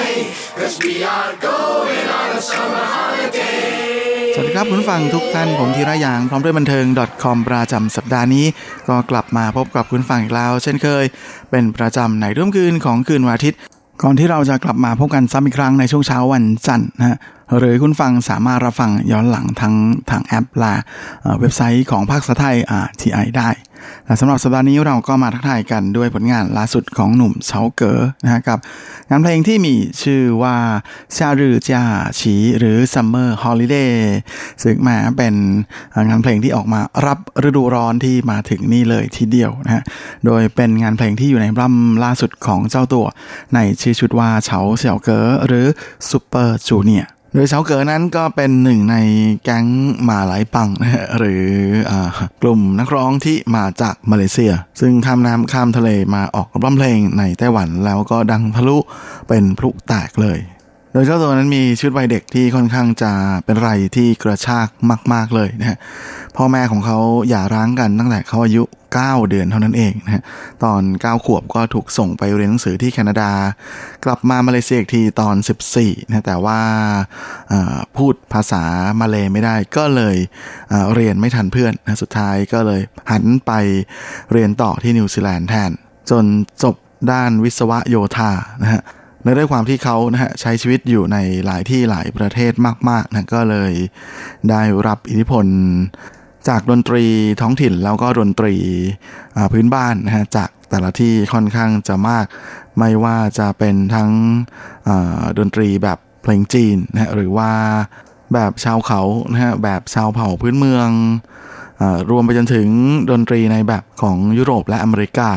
Cause we are going on a summer holiday. สวัสดีครับคุณผู้ฟังทุกท่านผมธีระยางพร้อมด้วยบันเทิง .com ประจำสัปดาห์นี้ ก็กลับมาพบกับคุณผู้ฟังอีกแล้ว เช่นเคย เป็นประจำในร่วมคืนของคืนวันอาทิตย์ ก่อนที่เราจะกลับมาพบกันซ้ำอีกครั้งในช่วงเช้าวันจันทร์นะฮะ หรือคุณฟังสามารถรับฟังย้อนหลังทั้งทางแอปลาเว็บไซต์ของภาคสไทย RTI ได้สำหรับสัปดาห์นี้เราก็มาทักทายกันด้วยผลงานล่าสุดของหนุ่มเฉาเก๋นะกับงานเพลงที่มีชื่อว่าชาหรือจ้าฉีหรือ Summer Holiday ซึ่งมาเป็นงานเพลงที่ออกมารับฤดูร้อนที่มาถึงนี่เลยทีเดียวนะโดยเป็นงานเพลงที่อยู่ในรัมล่าสุดของเจ้าตัว ในชื่อชุดว่าเฉาเฉาเก๋หรือ Super Junior โดยเฉาเก๋อนั้นก็เป็นหนึ่งในแก๊งมาหลายปังนะหรืออกลุ่มนักร้องที่มาจากมาเลเซีย ซึ่งข้ามน้ำข้ามทะเลมาออกร้องเพลงในไต้หวันแล้วก็ดังทะลุเป็นพลุแตกเลย โดยเจ้าตัวนั้นมีชุดวัยเด็กที่ค่อนข้างจะเป็นไรที่กระชากมาก ๆเลยนะพ่อแม่ของเขาหย่าร้างกันตั้งแต่เขาอายุ 9 เดือนเท่านั้นเองนะฮะตอน 9 ขวบก็ถูกส่งไปเรียนหนังสือที่แคนาดา กลับมามาเลเซียอีกทีตอน 14นะแต่ว่าพูดภาษามาเลยไม่ได้ก็เลยเเรียนไม่ทันเพื่อนนะสุดท้ายก็เลยหันไปเรียนต่อที่นิวซีแลนด์แทน จนจบด้านวิศวะโยธานะฮะและด้วยความที่เขานะฮะใช้ชีวิตอยู่ในหลายที่หลายประเทศมากๆนะก็เลยได้รับอิทธิพล จากดนตรีท้องถิ่นแล้วก็ดนตรีพื้นบ้านนะฮะจากแต่ละที่ค่อนข้างจะมาก ไม่ว่าจะเป็นทั้งดนตรีแบบเพลงจีนนะฮะหรือว่าแบบชาวเขานะฮะแบบชาวเผ่าพื้นเมืองอรวมไปจนถึงดนตรีในแบบของยุโรปและอเมริกา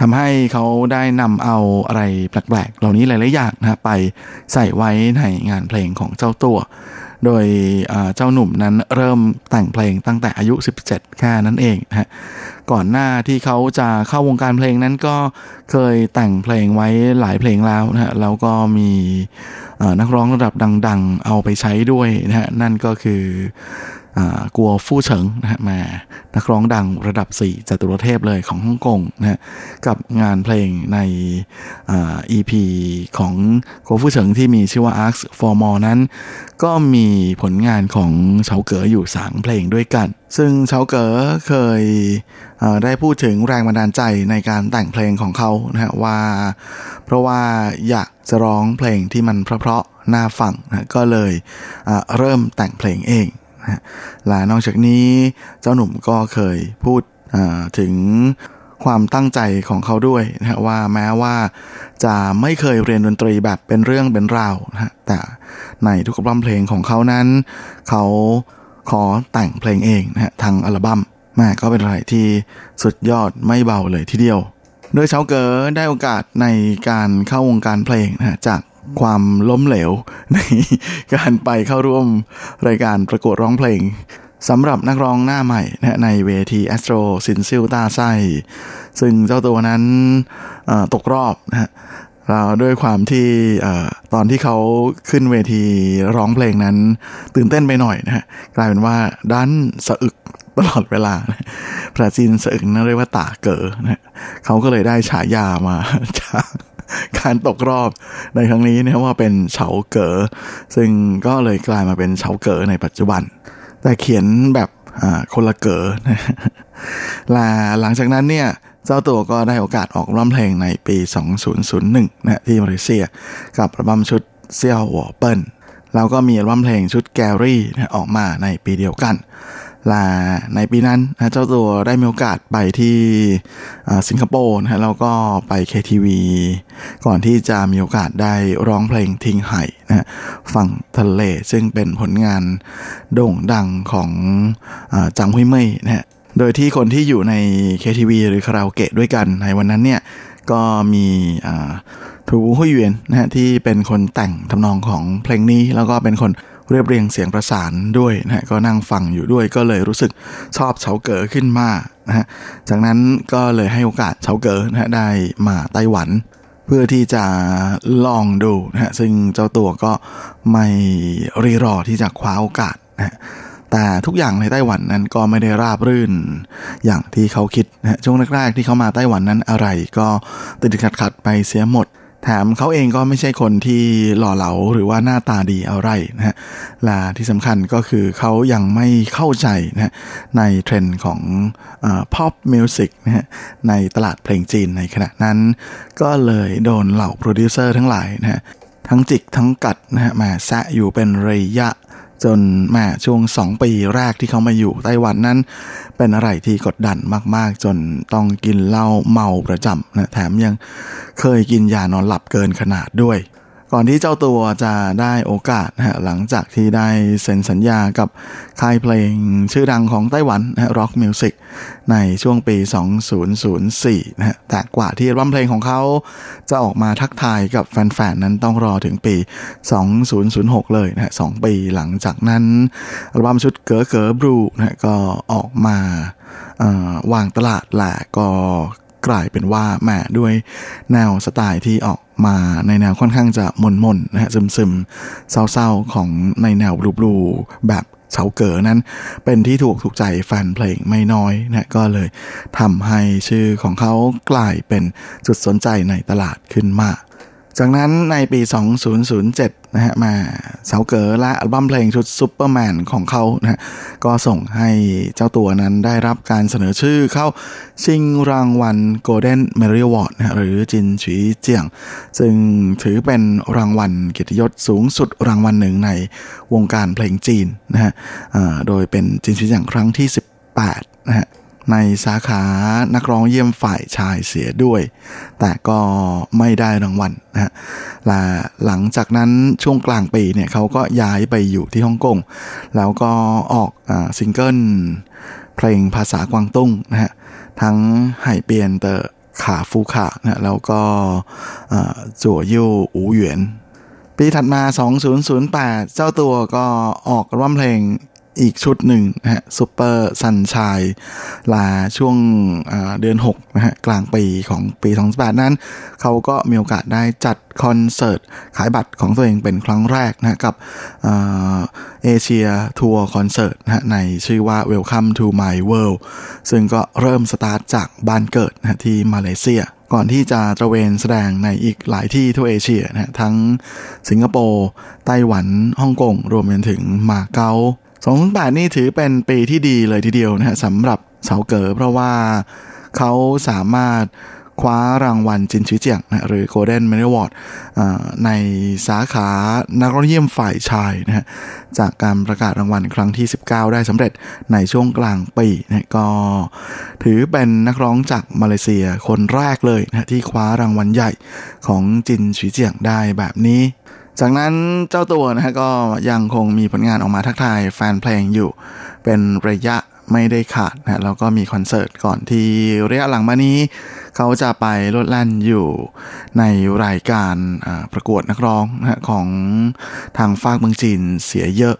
ทำให้เขาได้นำเอาอะไรแปลกๆ เหล่านี้หลายๆอย่างนะไปใส่ไว้ในงานเพลงของเจ้าตัว โดยเจ้าหนุ่มนั้นเริ่มแต่งเพลงตั้งแต่อายุ 17 แค่นั้นเองนะฮะก่อนหน้าที่เขาจะเข้าวงการเพลงนั้นก็เคยแต่งเพลงไว้หลายเพลงแล้วนะฮะแล้วก็มีนักร้องระดับดัง ๆ เอาไปใช้ด้วยนะฮะนั่นก็คือ กัวฟู่เฉิงนะฮะมานักร้องดังระดับ 4จตุรเทพเลยของฮ่องกงนะฮะกับงานเพลงในอ EP ของกัวฟู่เฉิงที่มีชื่อว่า Ask for More นั้น ก็มีผลงานของเฉาเก๋ออยู่สางเพลงด้วยกัน ซึ่งเฉาเก๋อเคยได้พูดถึงแรงบันดาลใจในการแต่งเพลงของเขานะฮะว่า เพราะว่าอยากจะร้องเพลงที่มันเพราะๆน่าฟังนะก็เลยเริ่มแต่งเพลงเอง นะและนอกจากนี้เจ้าหนุ่มก็เคยพูดถึงความตั้งใจของเขาด้วยนะว่าแม้ว่าจะไม่เคยเรียนดนตรีแบบเป็นเรื่องเป็นราวนะแต่ในทุกอัลบั้มเพลงของเขานั้น เขาขอแต่งเพลงเองนะทางอัลบั้มแม่ก็เป็นอะไรที่สุดยอดไม่เบาเลยทีเดียว โดยเชาเก๋ได้โอกาสในการเข้าวงการเพลงนะจาก ความล้มเหลว ในการไปเข้าร่วมรายการประกวดร้องเพลงสำหรับนักร้องหน้าใหม่นะในเวทีแอสโตรซินซิลตาไซซึ่งเจ้าตัวนั้นตกรอบนะฮะเราด้วยความที่ตอนที่เขาขึ้นเวทีร้องเพลงนั้น ตื่นเต้นไปหน่อยนะฮะกลายเป็นว่าด้านสะอึกตลอดเวลาพระจีนสะอึกนั่นเรียกว่าตาเก๋อนะเขาก็เลยได้ฉายามาจาก การตกรอบในครั้งนี้เนี่ยว่าเป็นเฉาเก๋อซึ่งก็เลยกลายมาเป็นเฉาเก๋อในปัจจุบัน แต่เขียนแบบคนละเก๋อและหลังจากนั้นเนี่ยเจ้าตัวก็ได้โอกาสออกร้องเพลงในปี 2001 นะที่มาเลเซีย กับอัลบั้มชุดเซี่ยวหัวเปิ้ลแล้วก็มีอัลบั้มเพลงชุดแกรี่ออกมาในปีเดียวกัน และในปีนั้นนะเจ้าตัวได้มีโอกาสไปที่สิงคโปร์นะแล้วก็ไป KTV ก่อนที่จะมีโอกาสได้ร้องเพลงทิ้งไห่นะฝั่งทะเลซึ่งเป็นผลงานโด่งดังของอจังหุยเม่ย์นะฮะโดยที่คนที่อยู่ใน KTV หรือคาราโอเกะด้วยกันในวันนั้นเนี่ยก็มีถูหุยเวียนนะฮะที่เป็นคนแต่งทำนองของเพลงนี้แล้วก็เป็นคน เรียบเรียงเสียงประสานด้วยนะฮะก็นั่งฟังอยู่ด้วยก็เลยรู้สึกชอบเฉาเก๋อขึ้นมากนะฮะจากนั้นก็เลยให้โอกาสเฉาเก๋อนะฮะได้มาไต้หวัน เพื่อที่จะลองดูนะฮะซึ่งเจ้าตัวก็ไม่รีรอที่จะคว้าโอกาสนะฮะแต่ทุกอย่างในไต้หวันนั้นก็ไม่ได้ราบรื่น อย่างที่เขาคิดนะช่วงแรกๆที่เขามาไต้หวันนั้นอะไรก็ติดขัดขัดไปเสียหมด แถมเขาเองก็ไม่ใช่คนที่หล่อเหลาหรือว่าหน้าตาดีอะไรนะฮะและที่สำคัญก็คือเขายังไม่เข้าใจนะในเทรนด์ของอ pop music นะฮะในตลาดเพลงจีนในขณะนั้น ก็เลยโดนเหล่าโปรดิวเซอร์ทั้งหลายนะฮะทั้งจิกทั้งกัดนะฮะมาแซะอยู่เป็นระยะ จนแม่ช่วงสองปีแรกที่เขามาอยู่ไต้หวันนั้น เป็นอะไรที่กดดันมากๆ จนต้องกินเหล้าเมาประจำนะแถมยังเคยกินยานอนหลับเกินขนาดด้วย ก่อนที่เจ้าตัวจะได้โอกาสนะฮะหลังจากที่ได้เซ็นสัญญากับค่ายเพลงชื่อดังของไต้หวันนะฮะ Rock Music ในช่วงปี 2004นะฮะแต่กว่าที่อัมเพลงของเขาจะออกมาทักทายกับแฟนๆ นั้นต้องรอถึงปี 2006 เลยนะฮะสองปีหลังจากนั้นอัลบั้มชุดเก๋อเก๋อบลูนะฮะก็ออกมาวางตลาดแหละก็ กลายเป็นว่าแหมด้วยแนวสไตล์ที่ออกมาในแนวค่อนข้างจะมนมนๆนะฮะซึมซึมๆ เศร้าๆ ของในแนวบลูบลูแบบเฉาเก๋อนั้น เป็นที่ถูกถูกใจแฟนเพลงไม่น้อยนะก็เลยทำให้ชื่อของเขากลายเป็นจุดสนใจในตลาดขึ้นมาจากนั้นในปี 2007 นะฮะมาเสาเก๋อและอัลบั้มเพลงชุดซูเปอร์แมนของเขานะฮะก็ส่งให้เจ้าตัวนั้นได้รับการเสนอชื่อเข้าชิงรางวัล Golden m e r i a w a r d นะหรือจินฉีเจียง ซึ่งถือเป็นรางวัลเกียรติยศสูงสุดรางวัลหนึ่งในวงการเพลงจีนนะฮะโดยเป็นจินฉีเจียงครั้งที่ 18นะฮะ ในสาขานักร้องเยี่ยมฝ่ายชายเสียด้วย แต่ก็ไม่ได้รางวัลนะฮะและหลังจากนั้นช่วงกลางปีเนี่ยเขาก็ย้ายไปอยู่ที่ฮ่องกง แล้วก็ออกอซิงเกิลเพลงภาษากวางตุ้งนะฮะทั้งไห่เปียนเตอขาฟูขานะแล้วก็จั่วยู่อูเหวียนปีถัดมา 2008 เจ้าตัวก็ออกอัลบั้มเพลง อีกชุดหนึ่งนะฮะ Super Sunshine ล่ะช่วงเดือน6นะฮะกลางปีของปี2008นั้น เขาก็มีโอกาสได้จัดคอนเสิร์ต ขายบัตรของตัวเองเป็นครั้งแรกนะะกับ Asia Tour Concert นะฮะในชื่อว่า Welcome to My World ซึ่งก็เริ่มสตาร์ทจากบ้านเกิดนะะที่มาเลเซียก่อนที่จะตระเวนแสดงในอีกหลายที่ทั่วเอเชียนะทั้งสิงคโปร์ ไต้หวัน ฮ่องกง รวมไปถึงมาเก๊า 2008 นี่ถือเป็นปีที่ดีเลยทีเดียวนะฮะสำหรับเสาเก๋อเพราะว่าเขาสามารถคว้ารางวัลจินชิเจียงนะหรือ Golden m e d a l Award อ่าในสาขานักร้องเยี่ยมฝ่ายชายนะฮะจากการประกาศรางวัลครั้งที่ 19 ได้สำเร็จในช่วงกลางปีนะก็ถือเป็นนักร้องจากมาเลเซียคนแรกเลยนะที่คว้ารางวัลใหญ่ของจินชิเจียงได้แบบนี้ จากนั้นเจ้าตัวนะฮะก็ยังคงมีผลงานออกมาทักทายแฟนเพลงอยู่ เป็นระยะไม่ได้ขาดนะแล้วก็มีคอนเสิร์ตก่อนที่ระยะหลังมานี้ เขาจะไปลดแล่นอยู่ในรายการประกวดนักร้องนะของทางฝากเมืองจีนเสียเยอะ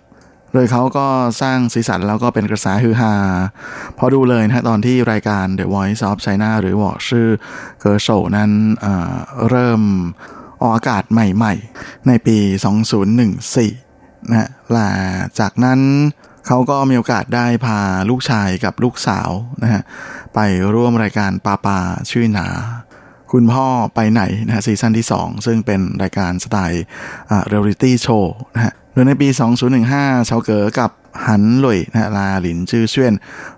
โดยเขาก็สร้างสีสันแล้วก็เป็นกระแสฮือฮาพอดูเลยนะตอนที่รายการ The Voice of China หรือวอชื่อเกอร์โชนั้นเริ่ม ออกอากาศใหม่ๆ ในปี 2014 นะฮะและจากนั้นเขาก็มีโอกาสได้พาลูกชายกับลูกสาวนะฮะไปร่วมรายการปาปาชื่อหนา คุณพ่อไปไหนนะฮะซีซั่นที่ 2 ซึ่งเป็นรายการสไตล์เรียลิตี้โชว์นะฮะโดยในปี 2015เฉาเก๋อกับหันหลุยนะฮะลาหลินชื่อเชื่อน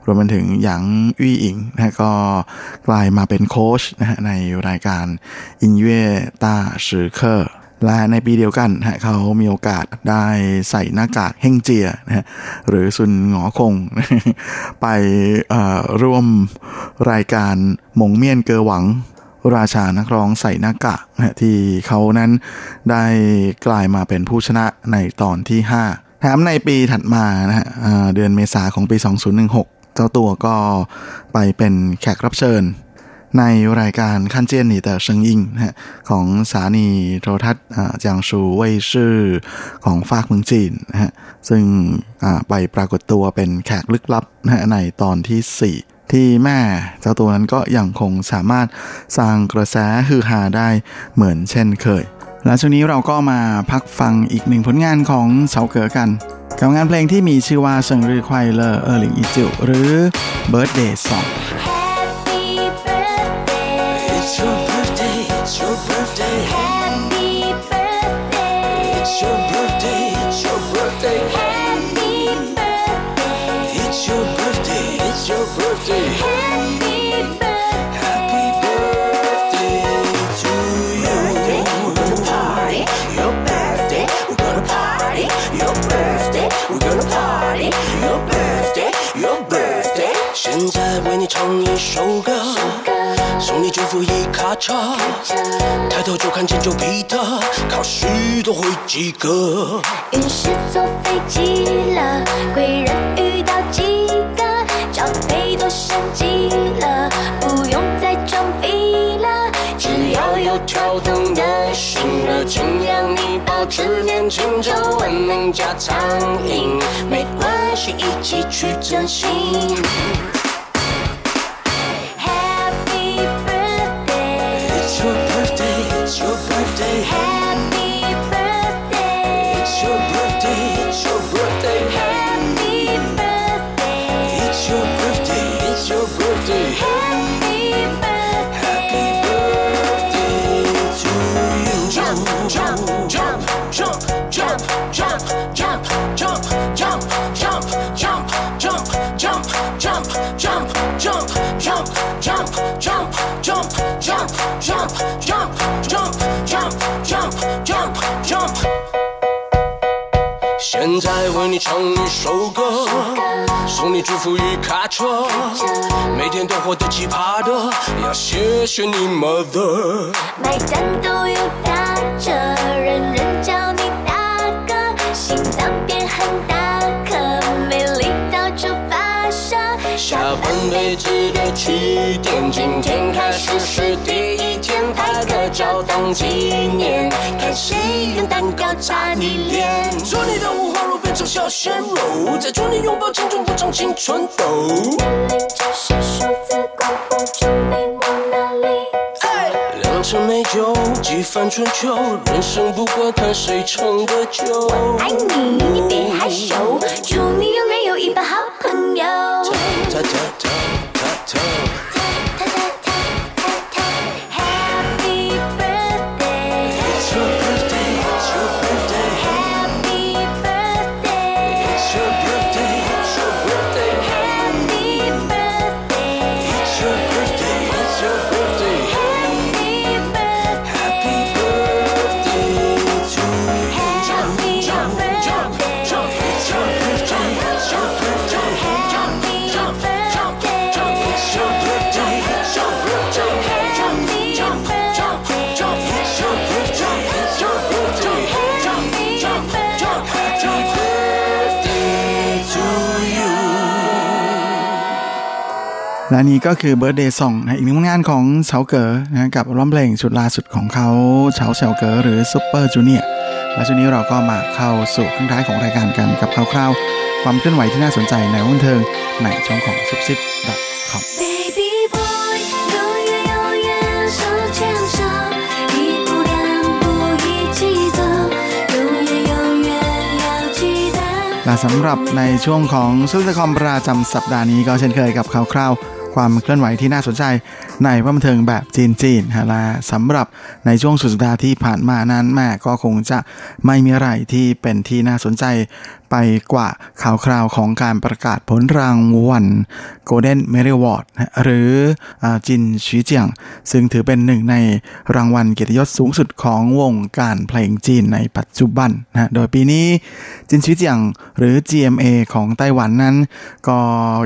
รวมไปถึงหยางอี้อิงนะฮะก็กลายมาเป็นโค้ชนะฮะในรายการอินเย่ต้าชือเคอร์และในปีเดียวกันนะฮะเขามีโอกาสได้ใส่หน้ากากเฮงเจียนะฮะหรือซุนหงอคง ไปอ่อร่วมรายการมงเมียนเกอหวัง ราชานักร้องใส่หน้ากากนะฮะที่เขานั้นได้กลายมาเป็นผู้ชนะในตอนที่ 5 แถมในปีถัดมานะฮะเดือนเมษาของปี 2016 เจ้าตัวก็ไปเป็นแขกรับเชิญ ในรายการขั้นเจียนหนีแต่เชิงอิงนะฮะของสถานีโทรทัศน์จางชูเว่ยชื่อของฝากเมืองจีนนะฮะซึ่งไปปรากฏตัวเป็นแขกลึกลับนะฮะในตอนที่ 4 ที่แม่เจ้าตัวนั้นก็ยังคงสามารถสร้างกระแสฮือฮาได้เหมือนเช่นเคยและช่วงนี้เราก็มาพักฟังอีกหนึ่งผลงานของเฉาเก๋อกัน กับงานเพลงที่มีชื่อว่าเซิงรือควายเลอเออหลิงอีจิวหรือ Birthday Song 现在为你唱一首歌。送你祝福一卡车，抬头就看见旧皮特，考试都会及格。于是坐飞机了，贵人遇到几个，长辈都升级了，不用再装逼了，只要有跳动的心，热情让你保持年轻，皱纹能加苍蝇，没关系，一起去整形。现在为你唱一首歌，送你祝福与卡车，每天都活得奇葩的，要谢谢你 mother。买单都有打折，人人叫你大哥，心脏变很大颗，魅力到处发射。下半辈子的起点，今天开始是第一，拍个照当纪念，看谁用蛋糕擦你脸。祝你的五花肉变成小鲜肉，再祝你拥抱青春不长青春痘。年龄只是数字，管不住你往哪里。良辰美酒几番春秋，人生不过看谁撑得久。爱你，你别害羞，祝你永远有一帮好朋友。 นี้ก็คือเบิร์ดเดย์ส่องนะอีกหนึ่งงานของเฉาเก๋นะกับร้องเพลงชุดล่าสุดของเขาเฉาเฉาเก๋หรือซูเปอร์จูเนียร์และช่วงนี้เราก็มาเข้าสู่ข้างท้ายของรายการกันกับคร่าวๆ ความเคลื่อนไหวที่น่าสนใจในวงเทิงในช่องของซุปซิปด .com และสำหรับในช่วงของซุปซิคอมประจำสัปดาห์นี้ก็เช่นเคยกับคร่าวๆ ความเคลื่อนไหวที่น่าสนใจในว่าบันเทิงแบบจีนๆฮะและสำหรับในช่วงสุดสัปดาห์ที่ผ่านมานั้นแม่ก็คงจะไม่มีอะไรที่เป็นที่น่าสนใจ ไปกว่าข่าวคราวของการประกาศผลรางวัล Golden m e r i w a r d หรือจินชีเจียง ซึ่งถือเป็นหนึ่งในรางวัลเกียรติยศสูงสุดของวงการเพลงจีนในปัจจุบันนะโดยปีนี้จินชีเจียงหรือ GMA ของไต้หวันนั้น ก็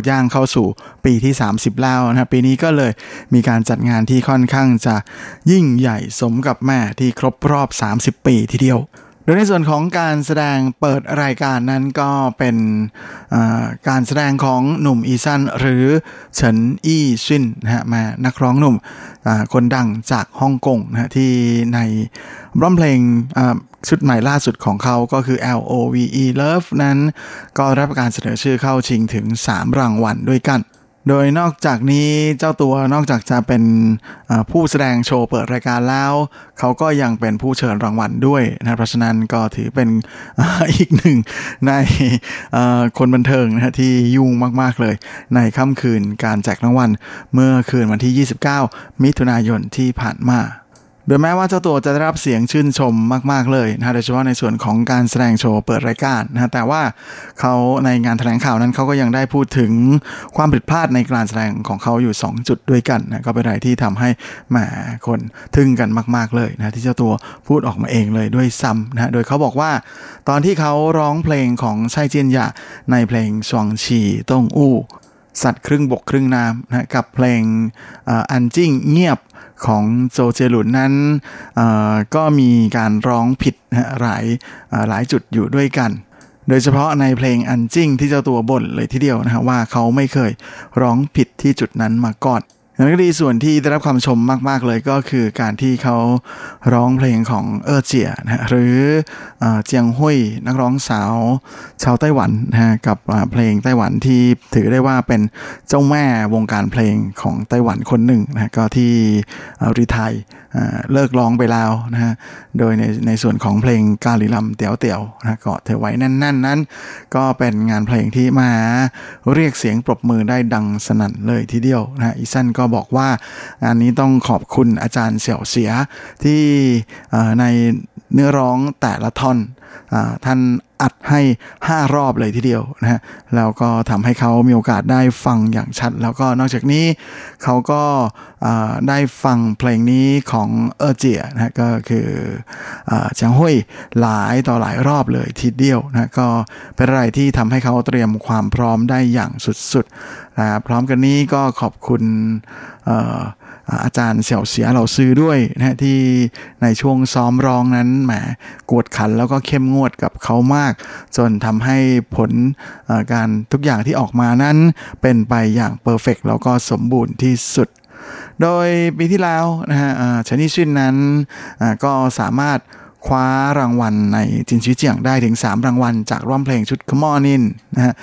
ย่างเข้าสู่ปีที่ 30 แล้วนะปีนี้ก็เลยมีการจัดงานที่ค่อนข้างจะยิ่งใหญ่สมกับแหมที่ครบรอบ 30 ปีทีเดียว โดยในส่วนของการแสดงเปิดรายการนั้นก็เป็นการแสดงของหนุ่ม Eason หรือเฉินอี้ซินนะฮะมานักร้องหนุ่มคนดังจากฮ่องกงนะฮะที่ในร้องเพลงชุดใหม่ล่าสุดของเขาก็คือ L O V E Love นั้นก็รับการเสนอชื่อเข้าชิงถึง 3 รางวัลด้วยกัน โดยนอกจากนี้เจ้าตัวนอกจากจะเป็นผู้แสดงโชว์เปิดรายการแล้ว เขาก็ยังเป็นผู้เชิญรางวัลด้วยนะเพราะฉะนั้นก็ถือเป็นอีกหนึ่งในคนบันเทิงนะที่ยุ่งมาก ๆ เลย ในค่ำคืนการแจกรางวัลเมื่อคืนวันที่ 29 มิถุนายนที่ผ่านมา โดยแม้ว่าเจ้าตัวจะได้รับเสียงชื่นชมมาก ๆ เลยนะโดยเฉพาะในส่วนของการแสดงโชว์เปิดรายการนะแต่ว่าเขาในงานแถลงข่าวนั้นเขาก็ยังได้พูดถึงความผิดพลาดในการแสดงของเขาอยู่ 2 จุดด้วยกันนะก็เป็นอะไรที่ทำให้แหมคนทึ่งกันมาก ๆ เลยนะที่เจ้าตัวพูดออกมาเองเลยด้วยซ้ำนะโดยเขาบอกว่า ตอนที่เขาร้องเพลงของไช่เจียนหยาในเพลงสวงฉีต้งอู้สัตว์ครึ่งบกครึ่งน้ำนะกับเพลงอันจิ้งเงียบ ของโจเจลุนนั้นก็มีการร้องผิดหลายหลายจุดอยู่ด้วยกัน โดยเฉพาะในเพลงอันจิ้งที่เจ้าตัวบ่นเลยทีเดียวนะฮะว่าเขาไม่เคยร้องผิดที่จุดนั้นมาก่อน นั้นก็ดีส่วนที่ได้รับความชมมาก ๆ เลยก็คือการที่เขาร้องเพลงของเออเจียนะหรือเจียงหุยนักร้องสาวชาวไต้หวันนะกับเพลงไต้หวันที่ถือได้ว่าเป็นเจ้าแม่วงการเพลงของไต้หวันคนหนึ่งนะก็ที่รีไทย เลิกร้องไปแล้วนะฮะโดยในในส่วนของเพลงกาลิลัมเตียวเตียวนะก็เธอไว้นั่นนั่นนั้น ก็เป็นงานเพลงที่มาเรียกเสียงปรบมือได้ดังสนั่นเลยทีเดียวนะอีสันก็บอกว่างานนี้ต้องขอบคุณอาจารย์เสี่ยวเสียที่ในเนื้อร้องแต่ละท่อน ท่านอัดให้ 5 รอบเลยทีเดียวนะฮะแล้วก็ทำให้เขามีโอกาสได้ฟังอย่างชัด แล้วก็นอกจากนี้เขาก็ได้ฟังเพลงนี้ของเออเจียนะก็คือเจียงหุยหลายต่อหลายรอบเลยทีเดียวนะก็เป็นอะไรที่ทำให้เขาเตรียมความพร้อมได้อย่างสุดๆนะพร้อมกันนี้ก็ขอบคุณ อาจารย์เสี่ยวเสียเหล่าซื้อด้วยนะที่ในช่วงซ้อมร้องนั้นแหมกวดขันแล้วก็เข้มงวดกับเขามาก จนทำให้ผลการทุกอย่างที่ออกมานั้น เป็นไปอย่างเพอร์เฟกแล้วก็สมบูรณ์ที่สุด โดยปีที่แล้วนะฮะชนิชินนั้นก็สามารถคว้ารางวัลในจินชิเจียงได้ถึง 3 รางวัล จากร้องเพลงชุด Come On In นะฮะ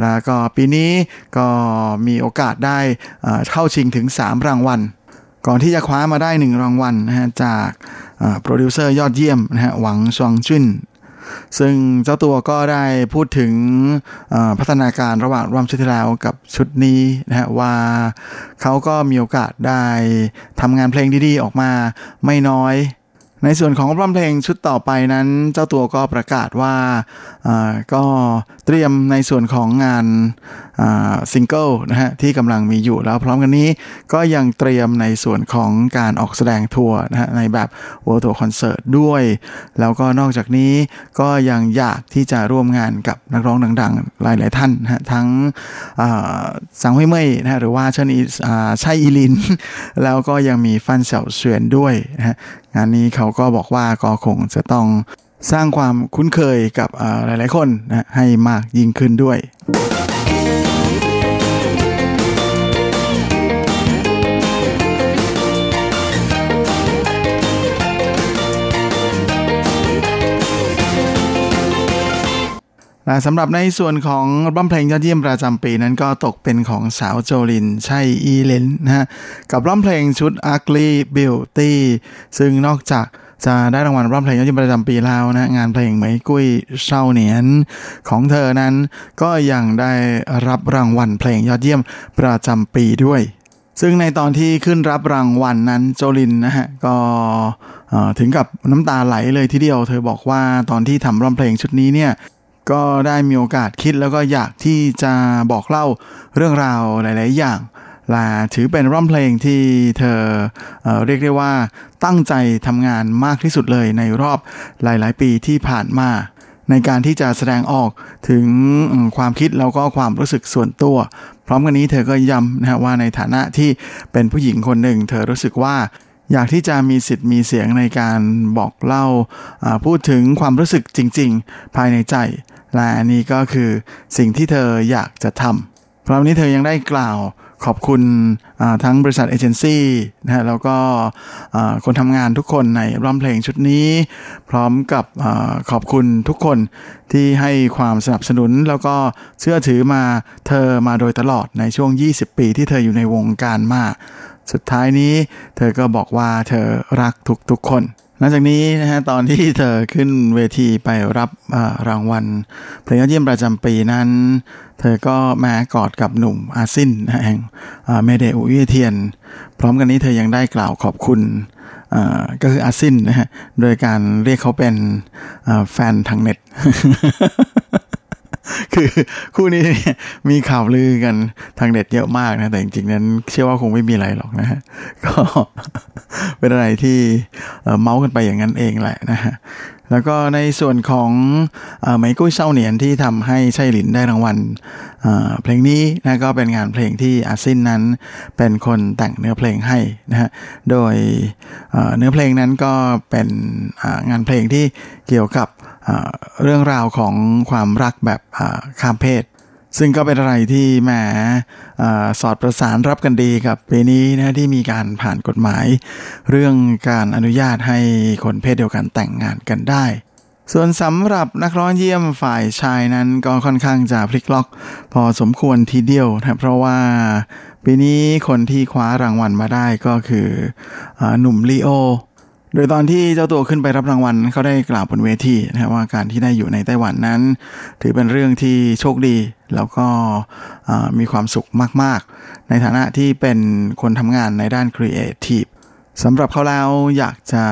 แล้วก็ปีนี้ก็มีโอกาสได้เข้าชิงถึง 3 รางวัล ก่อนที่จะคว้ามาได้หนึ่งรางวัลนะฮะจากโปรดิวเซอร์ยอดเยี่ยมนะฮะหวังชวงจุนซึ่งเจ้าตัวก็ได้พูดถึงพัฒนาการระหว่างรวมชุดที่แล้วกับชุดนี้นะฮะว่าเขาก็มีโอกาสได้ทำงานเพลงดีๆ ออกมาไม่น้อย ในส่วนของร้องเพลงชุดต่อไปนั้น เจ้าตัวก็ประกาศว่าก็เตรียมในส่วนของงาน ซิงเกิลนะฮะที่กำลังมีอยู่แล้วพร้อมกันนี้ก็ยังเตรียมในส่วนของการออกแสดงทัวร์นะฮะในแบบ World Tour Concert ด้วย แล้วก็นอกจากนี้ก็ยังอยากที่จะร่วมงานกับนักร้องดังๆ หลายๆท่านนะฮะทั้งสังเวยเมยนะฮะหรือว่าเชนอีใช่อีลิน แล้วก็ยังมีฟันเสี่ยวเสวียนด้วยนะฮะงานนี้เขาก็บอกว่าก็คงจะต้องสร้างความคุ้นเคยกับหลายๆคนนะให้มากยิ่งขึ้นด้วย สำหรับในส่วนของร้องเพลงยอดเยี่ยมประจำปีนั้นก็ตกเป็นของสาวโจลิน ใช่อีเลนนะฮะกับร้องเพลงชุด Ugly Beauty ซึ่งนอกจากจะได้รางวัลร้องเพลงยอดเยี่ยมประจำปีแล้วนะงานเพลงเหมกุ้ยเศร้าเหนียนของเธอนั้น ก็ยังได้รับรางวัลเพลงยอดเยี่ยมประจำปีด้วยซึ่งในตอนที่ขึ้นรับรางวัลนนั้นโจลินนะฮะก็ถึงกับน้ำตาไหลเลยทีเดียว เธอบอกว่าตอนที่ทำร้องเพลงชุดนี้เนี่ย ก็ได้มีโอกาสคิดแล้วก็อยากที่จะบอกเล่าเรื่องราวหลาย ๆ อย่างและถือเป็นร้องเพลงที่เธอเอเรียกได้ว่าตั้งใจทำงานมากที่สุดเลยในรอบหลาย ๆ ปีที่ผ่านมา ในการที่จะแสดงออกถึงความคิดแล้วก็ความรู้สึกส่วนตัว พร้อมกันนี้เธอก็ย้ำนะว่าในฐานะที่เป็นผู้หญิงคนหนึ่ง เธอรู้สึกว่า อยากที่จะมีสิทธิ์มีเสียงในการบอกเล่าพูดถึงความรู้สึกจริง ๆ ภายในใจ และอันนี้ก็คือสิ่งที่เธออยากจะทำพร้อมนี้เธอยังได้กล่าวขอบคุณทั้งบริษัทเอเจนซี่นะฮะแล้วก็คนทำงานทุกคนในร้องเพลงชุดนี้ พร้อมกับอขอบคุณทุกคนที่ให้ความสนับสนุนแล้วก็เชื่อถือมาเธอมาโดยตลอดในช่วง 20 ปีที่เธออยู่ในวงการมา สุดท้ายนี้ เธอก็บอกว่าเธอรักทุกๆคนหลังจากนี้นะฮะตอนที่เธอขึ้นเวทีไปรับรางวัลเพลงยอดเยี่ยมประจำปีนั้น เธอก็มากอดกับหนุ่มอาซินแห่งเมเดอุยเทียน พร้อมกันนี้เธอยังได้กล่าวขอบคุณก็คืออาซินนะฮะโดยการเรียกเขาเป็นแฟนทางเน็ต คือคู่นี้เนี่ยมีข่าวลือกันทางเน็ตเยอะมากนะ แต่จริงๆนั้น เชื่อว่าคงไม่มีอะไรหรอกนะฮะก็เป็นอะไรที่เมาส์กันไปอย่างนั้นเองแหละนะฮะแล้วก็ในส่วนของอไมกุ้ยเซาเหนียนที่ทำให้ไช่หลินได้รางวัลเพลงนี้นะก็เป็นงานเพลงที่อาซินนั้นเป็นคนแต่งเนื้อเพลงให้นะฮะโดยเนื้อเพลงนั้นก็เป็นงานเพลงที่เกี่ยวกับ เรื่องราวของความรักแบบข้ามเพศ ซึ่งก็เป็นอะไรที่แหมอสอดประสานรับกันดีกับปีนี้นะที่มีการผ่านกฎหมาย เรื่องการอนุญาตให้คนเพศเดียวกันแต่งงานกันได้ส่วนสำหรับนักร้องเยี่ยมฝ่ายชายนั้นก็ค่อนข้างจะพลิกล็อก พอสมควรทีเดียวนะเพราะว่าปีนี้คนที่คว้ารางวัลมาได้ก็คืออหนุ่มลีโอ โดยตอนที่เจ้าตัวขึ้นไปรับรางวัลเขาได้กล่าวบนเวทีนะครับว่าการที่ได้อยู่ในไต้หวันนั้น ถือเป็นเรื่องที่โชคดี แล้วก็มีความสุขมาก ๆ ในฐานะที่เป็นคนทำงานในด้านครีเอทีฟสำหรับเขาแล้วอยากจะ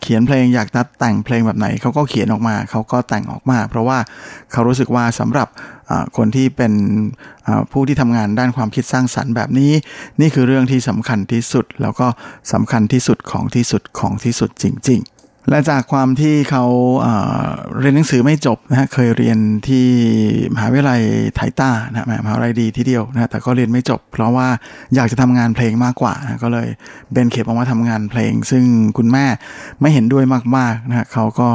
เขียนเพลงอยากจะแต่งเพลงแบบไหนเขาก็เขียนออกมาเขาก็แต่งออกมา เพราะว่าเขารู้สึกว่าสำหรับ คนที่เป็นผู้ที่ทำงานด้านความคิดสร้างสรรค์แบบนี้ นี่คือเรื่องที่สำคัญที่สุด แล้วก็สำคัญที่สุดของที่สุดของที่สุดจริง ๆและจากความที่เขาเอ่อเรียนหนังสือไม่จบนะฮะเคยเรียนที่มหาวิทยาลัยไทต้านะฮะมหาวิทยาลัยดีทีเดียวนะฮะแต่ก็เรียนไม่จบ เพราะว่าอยากจะทำงานเพลงมากกว่านะก็เลยเบนเข็มออกมาทำงานเพลง ซึ่งคุณแม่ไม่เห็นด้วยมากๆนะฮะเขาก็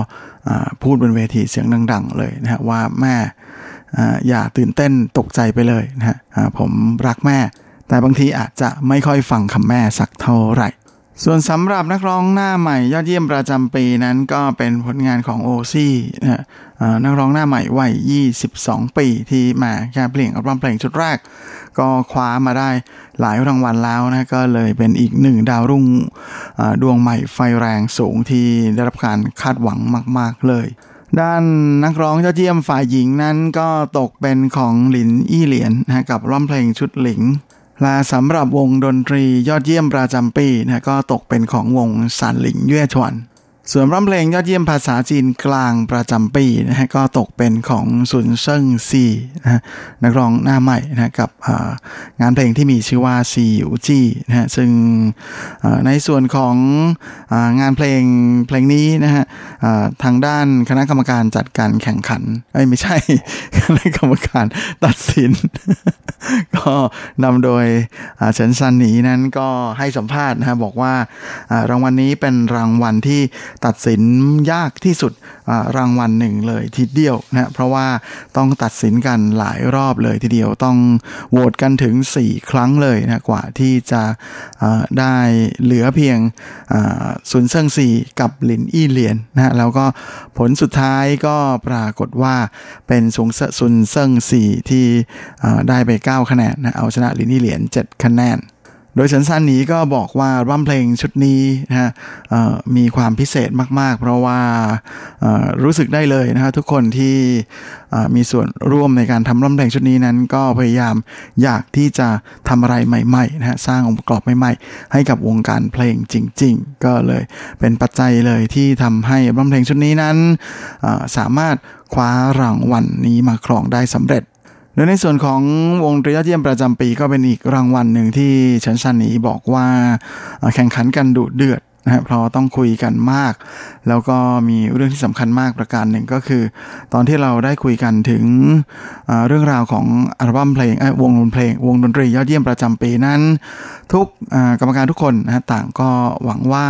พูดบนเวทีเสียงดัง ๆ เลยนะฮะว่าแม่ อ่าอย่าตื่นเต้นตกใจไปเลยนะฮะอ่าผมรักแม่ แต่บางทีอาจจะไม่ค่อยฟังคำแม่สักเท่าไหร่ ส่วนสำหรับนักร้องหน้าใหม่ยอดเยี่ยมประจำปีนั้นก็เป็นผลงานของโอซี่นะฮะอ่อนักร้องหน้าใหม่วัย 22 ปีที่มาแค่เพลงอัลบั้มเพลงชุดแรก ก็คว้ามาได้หลายรางวัลแล้วนะก็เลยเป็นอีกหนึ่งดาวรุ่งอ่อดวงใหม่ไฟแรงสูงที่ได้รับการคาดหวังมาก ๆเลย ด้านนักร้องยอดเยี่ยมฝ่ายหญิงนั้นก็ตกเป็นของหลินอี้เหลียนนะกับร้องเพลงชุดหลิงและสำหรับวงดนตรียอดเยี่ยมประจำปีนะก็ตกเป็นของวงสานหลิงเย่ชวน ส่วนร้องเพลงยอดเยี่ยมภาษาจีนกลางประจำปีนะฮะก็ตกเป็นของซุนเซิงซีนะฮะนักร้องหน้าใหม่นะฮะกับงานเพลงที่มีชื่อว่าซีอิวจี้นะฮะซึ่งในส่วนของอางานเพลงเพลงนี้นะฮะทางด้านคณะกรรมการจัดการแข่งขันเอ้ยไม่ใช่คณะกรรมการตัดสิน ก็นำโดยเฉินซันหนีนั้นก็ให้สัมภาษณ์นะฮะบอกว่าอ่ารางวัลนี้เป็นรางวัลที่ตัดสินยากที่สุดรางวัลหนึ่งเลยทีเดียวนะเพราะว่าต้องตัดสินกันหลายรอบเลยทีเดียวต้องโหวตกันถึง 4 ครั้งเลยนะกว่าที่จะได้เหลือเพียงซุนเซิงซีกับหลินอี้เหลียนนะแล้วก็ผลสุดท้ายก็ปรากฏว่าเป็นซุนซุนเซิงซีที่ได้ไป 9 คะแนนนะเอาชนะหลินนี่เหรียญ7คะแนน โดยเฉินซันหนีก็บอกว่าร่ำเพลงชุดนี้นะฮะมีความพิเศษมากๆ เพราะว่ารู้สึกได้เลยนะฮะทุกคนที่มีส่วนร่วมในการทำร่ำเพลงชุดนี้นั้น ก็พยายามอยากที่จะทำอะไรใหม่ๆนะฮะสร้างองค์ประกอบใหม่ๆ ให้กับวงการเพลงจริง ๆ ก็เลยเป็นปัจจัยเลยที่ทำให้ร่ำเพลงชุดนี้นั้นสามารถคว้ารางวัลนนี้มาครองได้สำเร็จ โดยในส่วนของวงดนตรียอดเยี่ยมประจำปีก็เป็นอีกรางวัลหนึ่งที่เฉินซันหนีบอกว่าแข่งขันกันดุเดือดนะฮะเพราะต้องคุยกันมาก แล้วก็มีเรื่องที่สำคัญมากประการหนึ่งก็คือ ตอนที่เราได้คุยกันถึงเรื่องราวของอัลบั้มเพลงวงดนเพลง วงดนตรียอดเยี่ยมประจำปีนั้น ทุกกรรมการทุกคนนะฮะต่างก็หวังว่า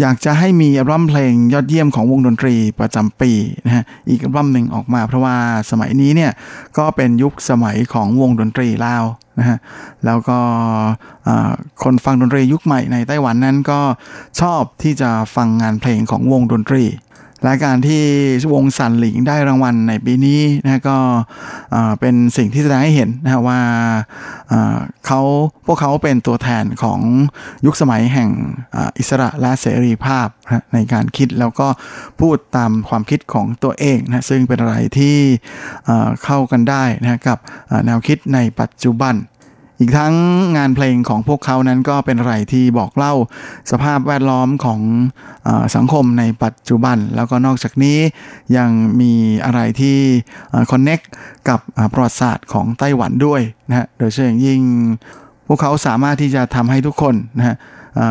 อยากจะให้มีอัลบั้มเพลงยอดเยี่ยมของวงดนตรีประจำปีนะฮะอีกอัลบั้มหนึ่งออกมา เพราะว่าสมัยนี้เนี่ยก็เป็นยุคสมัยของวงดนตรีลาวนะฮะแล้วก็คนฟังดนตรียุคใหม่ในไต้หวันนั้นก็ชอบที่จะฟังงานเพลงของวงดนตรี และการที่วงสันหลิงได้รางวัลในปีนี้นะก็เป็นสิ่งที่แสดงให้เห็นนะว่าเขาพวกเขาเป็นตัวแทนของยุคสมัยแห่งอิสระและเสรีภาพนะในการคิดแล้วก็พูดตามความคิดของตัวเองนะซึ่งเป็นอะไรที่เข้ากันได้นะกับแนวคิดในปัจจุบัน อีกทั้งงานเพลงของพวกเขานั้นก็เป็นอะไรที่บอกเล่าสภาพแวดล้อมของอสังคมในปัจจุบัน แล้วก็นอกจากนี้ยังมีอะไรที่คอนเน็กกับประวัติศาสตร์ของไต้หวันด้วยนะฮะโดยเฉพาะยิ่งพวกเขาสามารถที่จะทำให้ทุกคนนะฮะ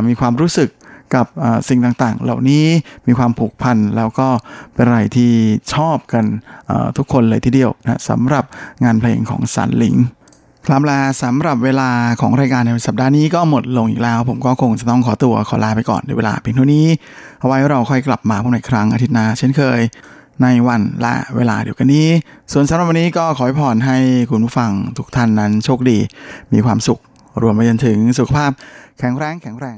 มีความรู้สึกกับสิ่งต่างๆ เหล่านี้มีความผูกพันแล้วก็เป็นอะไรที่ชอบกันทุกคนเลยทีเดียวนะสำหรับงานเพลงของสันหลิง ครับและสำหรับเวลาของรายการในสัปดาห์นี้ก็หมดลงอีกแล้ว ผมก็คงจะต้องขอตัวขอลาไปก่อนในเวลาเพียงเท่านี้ เอาไว้เราค่อยกลับมาพบในครั้งอาทิตย์หน้าเช่นเคย ในวันและเวลาเดียวกันนี้ ส่วนสำหรับวันนี้ก็ขอให้พรให้คุณผู้ฟังทุกท่านนั้นโชคดี มีความสุข รวมไปจนถึงสุขภาพแข็งแรงแข็งแรง